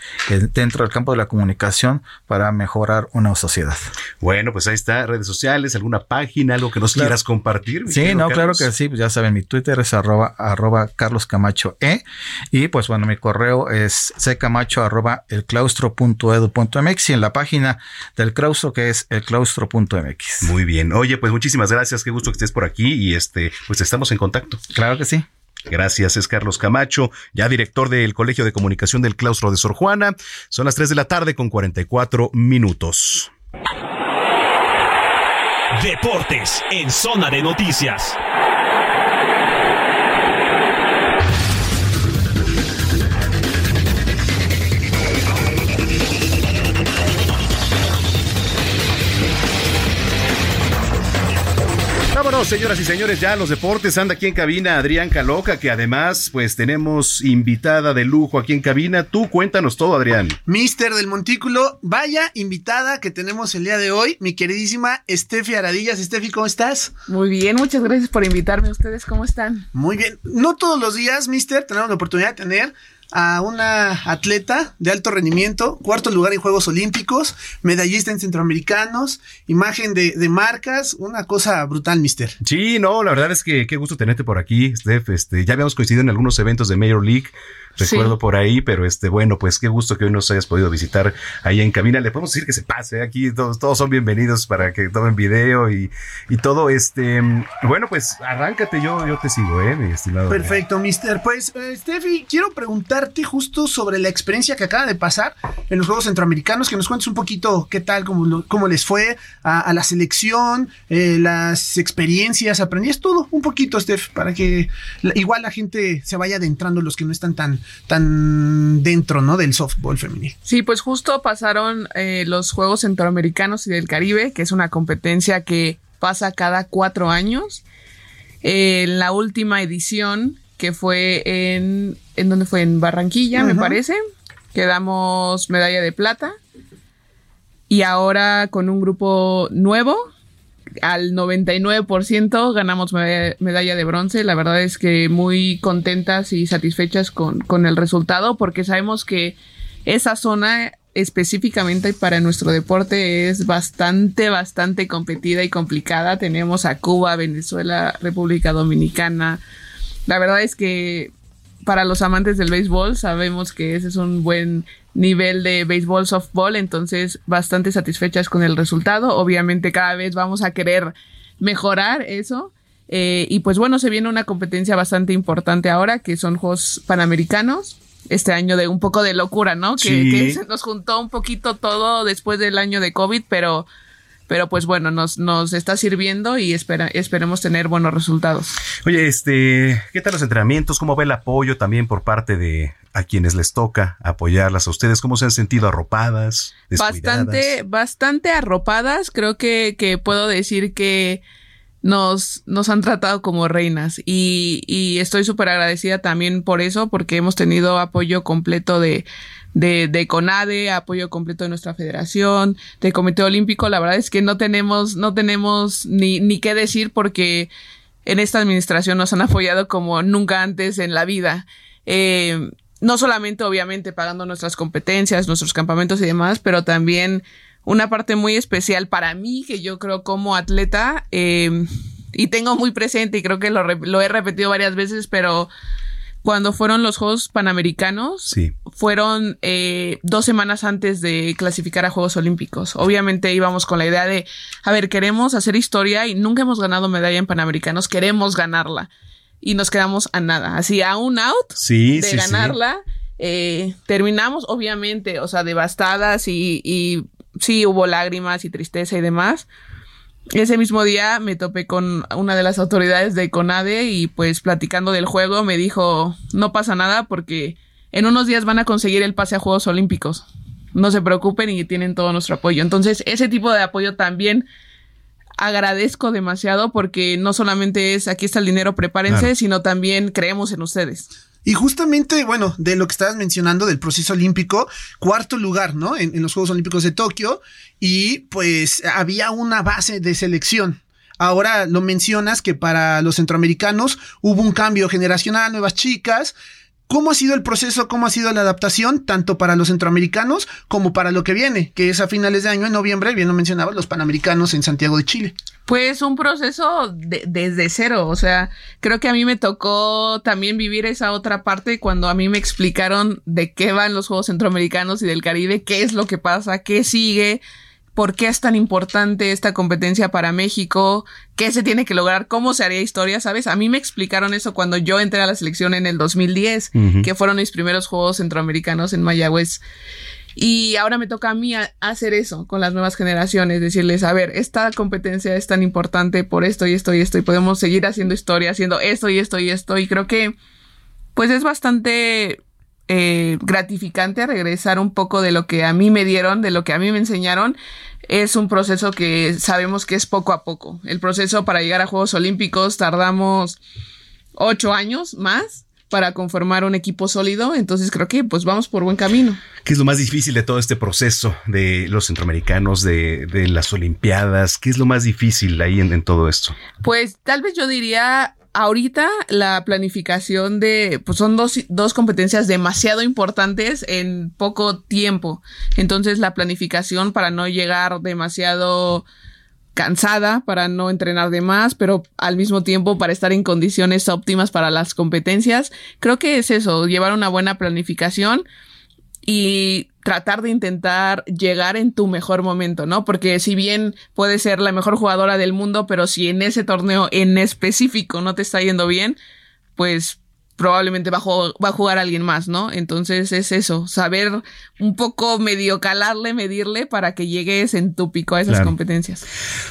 Speaker 26: dentro del campo de la comunicación para mejorar una sociedad.
Speaker 2: Bueno, pues ahí está, redes sociales, alguna página, algo que nos quieras compartir.
Speaker 26: Sí, no, claro que sí, pues ya saben, mi Twitter es arroba, arroba Carlos Camacho E y pues bueno, mi correo es ccamacho arroba el edu.mx y en la página del claustro que es elclaustro.mx.
Speaker 2: Muy bien. Oye, pues muchísimas gracias. Qué gusto que estés por aquí y este, pues estamos en contacto.
Speaker 26: Claro que sí.
Speaker 2: Gracias, es Carlos Camacho, ya director del Colegio de Comunicación del Claustro de Sor Juana. Son las 3 de la tarde con 44 minutos.
Speaker 1: Deportes en zona de noticias.
Speaker 2: Vámonos, señoras y señores, ya los deportes. Anda aquí en cabina Adrián Caloca, que además, pues tenemos invitada de lujo aquí en cabina. Tú cuéntanos todo, Adrián.
Speaker 27: Mister del Montículo, vaya invitada que tenemos el día de hoy, mi queridísima Estefi Aradillas. Estefi, ¿cómo estás?
Speaker 28: Muy bien, muchas gracias por invitarme. ¿Ustedes cómo están?
Speaker 27: Muy bien. No todos los días, Mister, tenemos la oportunidad de tener a una atleta de alto rendimiento, cuarto lugar en Juegos Olímpicos, medallista en Centroamericanos, imagen de, de, marcas, una cosa brutal, mister.
Speaker 2: Sí, no, la verdad es que qué gusto tenerte por aquí, Steph. Este, ya habíamos coincidido en algunos eventos de Major League recuerdo por ahí, pero este, bueno, pues qué gusto que hoy nos hayas podido visitar ahí en cabina. Le podemos decir que se pase, aquí todos, todos son bienvenidos para que tomen video y, y todo. Este, bueno, pues arráncate, yo, yo te sigo, eh, mi estimado.
Speaker 27: Perfecto, mister. Pues, eh, Steffi, quiero preguntarte justo sobre la experiencia que acaba de pasar en los Juegos Centroamericanos, que nos cuentes un poquito qué tal, cómo, cómo les fue a, a la selección, eh, las experiencias, aprendías todo un poquito, Steph, para que igual la gente se vaya adentrando los que no están tan, tan dentro, ¿no? Del softball femenil.
Speaker 28: Sí, pues justo pasaron eh, los Juegos Centroamericanos y del Caribe, que es una competencia que pasa cada cuatro años. Eh, en la última edición, que fue en, ¿en dónde fue? En Barranquilla, me parece. Quedamos medalla de plata. Y ahora con un grupo nuevo, al 99% ganamos medalla, de bronce. La verdad es que muy contentas y satisfechas con, con el resultado porque sabemos que esa zona específicamente para nuestro deporte es bastante, bastante competida y complicada. Tenemos a Cuba, Venezuela, República Dominicana. La verdad es que para los amantes del béisbol sabemos que ese es un buen nivel de béisbol, softball, entonces bastante satisfechas con el resultado. Obviamente cada vez vamos a querer mejorar eso. Eh, y pues bueno, se viene una competencia bastante importante ahora, que son Juegos Panamericanos. Este año de un poco de locura, ¿no? Que,
Speaker 2: Sí.
Speaker 28: que se nos juntó un poquito todo después del año de COVID, pero, pero pues bueno, nos, nos está sirviendo y espera, esperemos tener buenos resultados.
Speaker 2: Oye, este, ¿qué tal los entrenamientos? ¿Cómo va el apoyo también por parte de a quienes les toca apoyarlas a ustedes? ¿Cómo se han sentido arropadas? descuidadas?
Speaker 28: Bastante, bastante arropadas. Creo que, que puedo decir que nos, nos han tratado como reinas y, y estoy súper agradecida también por eso, porque hemos tenido apoyo completo de, de, de CONADE, apoyo completo de nuestra federación, del Comité Olímpico. La verdad es que no tenemos, no tenemos ni, ni qué decir porque en esta administración nos han apoyado como nunca antes en la vida. Eh, no solamente obviamente pagando nuestras competencias, nuestros campamentos y demás, pero también una parte muy especial para mí, que yo creo como atleta, eh, y tengo muy presente, y creo que lo, he repetido varias veces, pero cuando fueron los Juegos Panamericanos,
Speaker 2: Sí.
Speaker 28: fueron eh, dos semanas antes de clasificar a Juegos Olímpicos. Obviamente íbamos con la idea de, a ver, queremos hacer historia y nunca hemos ganado medalla en Panamericanos, queremos ganarla. Y nos quedamos a nada, así a un out
Speaker 2: Sí,
Speaker 28: de
Speaker 2: sí,
Speaker 28: ganarla. Eh, terminamos, obviamente, o sea, devastadas y, y sí hubo lágrimas y tristeza y demás. Ese mismo día me topé con una de las autoridades de CONADE y pues platicando del juego me dijo, no pasa nada porque en unos días van a conseguir el pase a Juegos Olímpicos. No se preocupen y tienen todo nuestro apoyo. Entonces, ese tipo de apoyo también agradezco demasiado porque no solamente es aquí está el dinero, prepárense,
Speaker 27: Claro.
Speaker 28: sino también creemos en ustedes.
Speaker 27: Y justamente, bueno, de lo que estabas mencionando del proceso olímpico, cuarto lugar, ¿no? En, en los Juegos Olímpicos de Tokio, y pues había una base de selección. Ahora lo mencionas que para los centroamericanos hubo un cambio generacional, nuevas chicas. ¿Cómo ha sido el proceso? ¿Cómo ha sido la adaptación? Tanto para los centroamericanos como para lo que viene, que es a finales de año, en noviembre, bien lo mencionabas, los panamericanos en Santiago de Chile.
Speaker 28: Pues un proceso de- desde cero, o sea, creo que a mí me tocó también vivir esa otra parte cuando a mí me explicaron de qué van los Juegos Centroamericanos y del Caribe, qué es lo que pasa, qué sigue, por qué es tan importante esta competencia para México, qué se tiene que lograr, cómo se haría historia, ¿sabes? A mí me explicaron eso cuando yo entré a la selección en el 2010,
Speaker 29: Ujú.
Speaker 28: que fueron mis primeros Juegos Centroamericanos en Mayagüez. Y ahora me toca a mí a- hacer eso con las nuevas generaciones, decirles, a ver, esta competencia es tan importante por esto y esto y esto, y podemos seguir haciendo historia, haciendo esto y esto y esto, y creo que pues es bastante eh, gratificante regresar un poco de lo que a mí me dieron, de lo que a mí me enseñaron. Es un proceso que sabemos que es poco a poco. El proceso para llegar a Juegos Olímpicos tardamos ocho años más para conformar un equipo sólido, entonces creo que pues vamos por buen camino.
Speaker 2: ¿Qué es lo más difícil de todo este proceso de los centroamericanos, de, de las Olimpiadas? ¿Qué es lo más difícil ahí en, en todo esto?
Speaker 28: Pues tal vez yo diría ahorita la planificación de, pues son dos, dos competencias demasiado importantes en poco tiempo. Entonces la planificación para no llegar demasiado cansada, para no entrenar de más, pero al mismo tiempo para estar en condiciones óptimas para las competencias. Creo que es eso, llevar una buena planificación y tratar de intentar llegar en tu mejor momento, ¿no? Porque si bien puedes ser la mejor jugadora del mundo, pero si en ese torneo en específico no te está yendo bien, pues probablemente va a, va a jugar alguien más, ¿no? Entonces es eso, saber un poco medio calarle, medirle para que llegues en tu pico a esas
Speaker 2: Claro.
Speaker 28: competencias.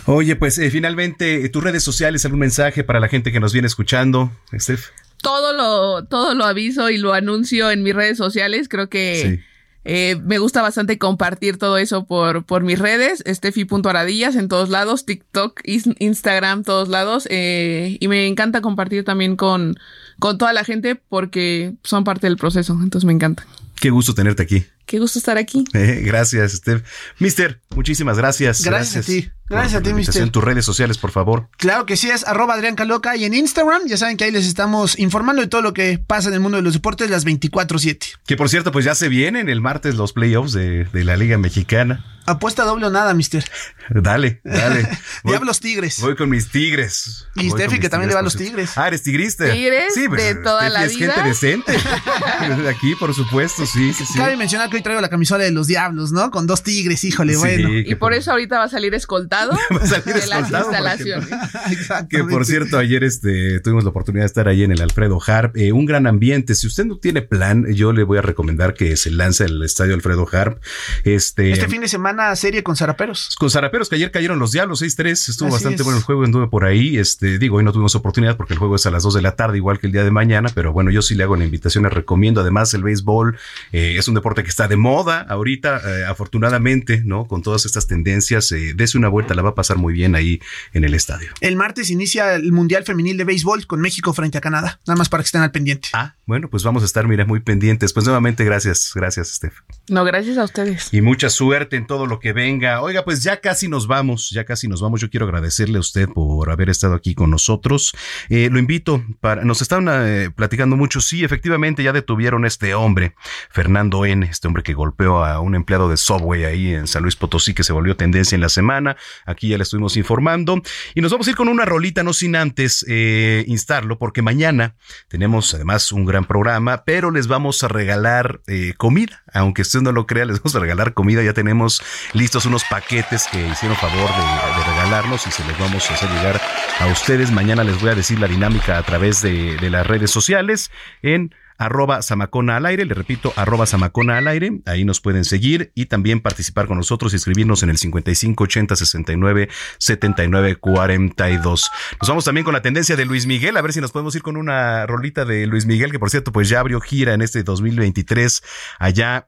Speaker 2: Oye, pues eh, finalmente, eh, tus redes sociales, algún mensaje para la gente que nos viene escuchando, Steph.
Speaker 28: todo lo, todo lo aviso y lo anuncio en mis redes sociales. Creo que eh, me gusta bastante compartir todo eso por, por mis redes. Steffi.aradillas en todos lados, TikTok, Instagram, todos lados. eh, y me encanta compartir también con, con toda la gente porque son parte del proceso. Entonces me encanta.
Speaker 2: Qué gusto tenerte aquí.
Speaker 28: Qué gusto estar aquí.
Speaker 2: Eh, gracias, Steph. Mister, muchísimas gracias.
Speaker 27: Gracias a ti. Gracias a ti, mister.
Speaker 2: Tus redes sociales, por favor.
Speaker 27: Claro que sí, es arroba Adrián Caloca y en Instagram, ya saben que ahí les estamos informando de todo lo que pasa en el mundo de los deportes las 24-7.
Speaker 2: Que por cierto, pues ya se vienen el martes los playoffs de, de la Liga Mexicana.
Speaker 27: Apuesta doble o nada, mister.
Speaker 2: Dale, dale. Voy-
Speaker 27: Diablos Tigres.
Speaker 2: Voy con mis tigres.
Speaker 27: Y Steffi, que también le va a los. Tigres.
Speaker 2: Ah, eres tigrista.
Speaker 28: Tigres
Speaker 2: sí, pues,
Speaker 28: de toda
Speaker 2: Steffi
Speaker 28: la
Speaker 2: es
Speaker 28: vida.
Speaker 2: gente decente. De Aquí, por supuesto, sí, sí, sí.
Speaker 27: Cabe mencionar que hoy traigo la camisola de los Diablos, ¿no? Con dos tigres, híjole,
Speaker 2: Sí,
Speaker 27: bueno.
Speaker 2: que
Speaker 28: Y por eso ahorita va a salir escoltado de las
Speaker 2: escoltado
Speaker 28: instalaciones.
Speaker 2: Que por cierto, ayer este, tuvimos la oportunidad de estar ahí en el Alfredo Harp. Eh, un gran ambiente. Si usted no tiene plan, yo le voy a recomendar que se lance al estadio Alfredo Harp. Este,
Speaker 27: Este fin de semana serie con Zaraperos.
Speaker 2: con Zaraperos, que ayer cayeron los Diablos 6-3. Estuvo
Speaker 27: Así
Speaker 2: bastante
Speaker 27: es.
Speaker 2: bueno el juego. Anduve por ahí. Este, digo, hoy no tuvimos oportunidad porque el juego es a las 2 de la tarde, igual que el día de mañana. Pero bueno, yo sí le hago la invitación, les recomiendo. Además, el béisbol eh, es un deporte que está de moda ahorita, eh, afortunadamente, ¿no? Con todas estas tendencias. Eh, dese una vuelta, la va a pasar muy bien ahí en el estadio.
Speaker 27: El martes inicia el Mundial Femenil de Béisbol con México frente a Canadá. Nada más para que estén al pendiente.
Speaker 2: Ah, bueno, pues vamos a estar, mira, muy pendientes. Pues nuevamente, gracias, gracias, Steph.
Speaker 28: No, gracias a ustedes.
Speaker 2: Y mucha suerte en todo lo que venga. Oiga, pues ya casi nos vamos, ya casi nos vamos. Yo quiero agradecerle a usted por haber estado aquí con nosotros. Eh, lo invito para, nos están eh, platicando mucho. Sí, efectivamente, ya detuvieron a este hombre, Fernando N., este hombre que golpeó a un empleado de Subway ahí en San Luis Potosí que se volvió tendencia en la semana. Aquí ya le estuvimos informando. Y nos vamos a ir con una rolita, no sin antes eh, instarlo, porque mañana tenemos además un gran programa, pero les vamos a regalar eh, comida. Aunque usted no lo crea, les vamos a regalar comida. Ya tenemos listos unos paquetes que hicieron favor de, regalarnos y se los vamos a hacer llegar a ustedes. Mañana les voy a decir la dinámica a través de, de las redes sociales en arroba Samacona al aire, le repito, arroba Samacona al aire, ahí nos pueden seguir y también participar con nosotros y escribirnos en el 55 80 69 79 42. Nos vamos también con la tendencia de Luis Miguel, a ver si nos podemos ir con una rolita de Luis Miguel, que por cierto, pues ya abrió gira en este 2023 allá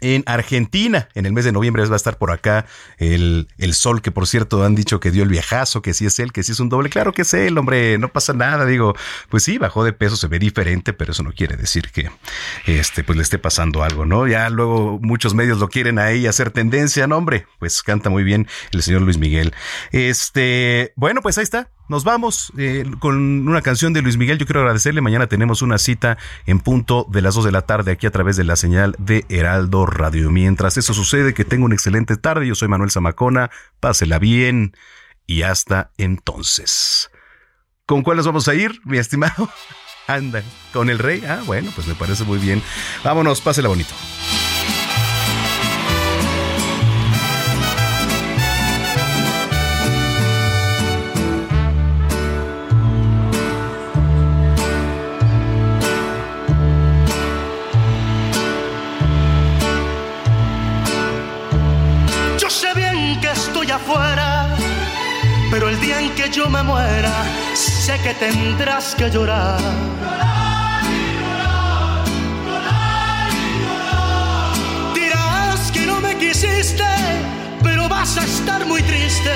Speaker 2: en Argentina. En el mes de noviembre va a estar por acá el, el, Sol, que por cierto han dicho que dio el viajazo, que sí es él, que sí es un doble. Claro que es él, hombre, no pasa nada. Digo, pues sí, bajó de peso, se ve diferente, pero eso no quiere decir que este, pues le esté pasando algo, ¿no? Ya luego muchos medios lo quieren ahí hacer tendencia, no, hombre, pues canta muy bien el señor Luis Miguel. Este, bueno, pues ahí está. Nos vamos eh, con una canción de Luis Miguel. Yo quiero agradecerle. Mañana tenemos una cita en punto de las 2 de la tarde aquí a través de la señal de Heraldo Radio. Mientras eso sucede, que tenga una excelente tarde. Yo soy Manuel Zamacona. Pásela bien y hasta entonces. ¿Con cuál nos vamos a ir, mi estimado? Anda, con el rey. Ah, bueno, pues me parece muy bien. Vámonos, pásela bonito.
Speaker 20: Yo me muera, sé que tendrás que llorar. Dirás que no me quisiste, pero vas a estar muy triste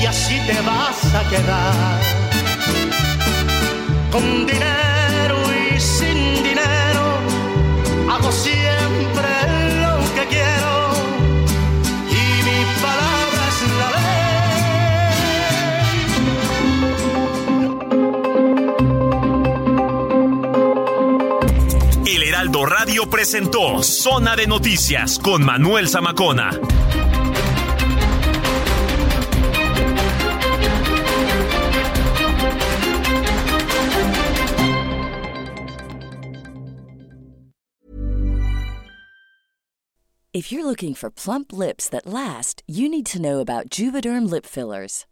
Speaker 20: y así te vas a quedar. Con dinero y sin dinero, hago siempre
Speaker 1: Radio presentó Zona de Noticias con Manuel Zamacona.
Speaker 19: If you're looking for plump lips that last, you need to know about Juvederm lip fillers.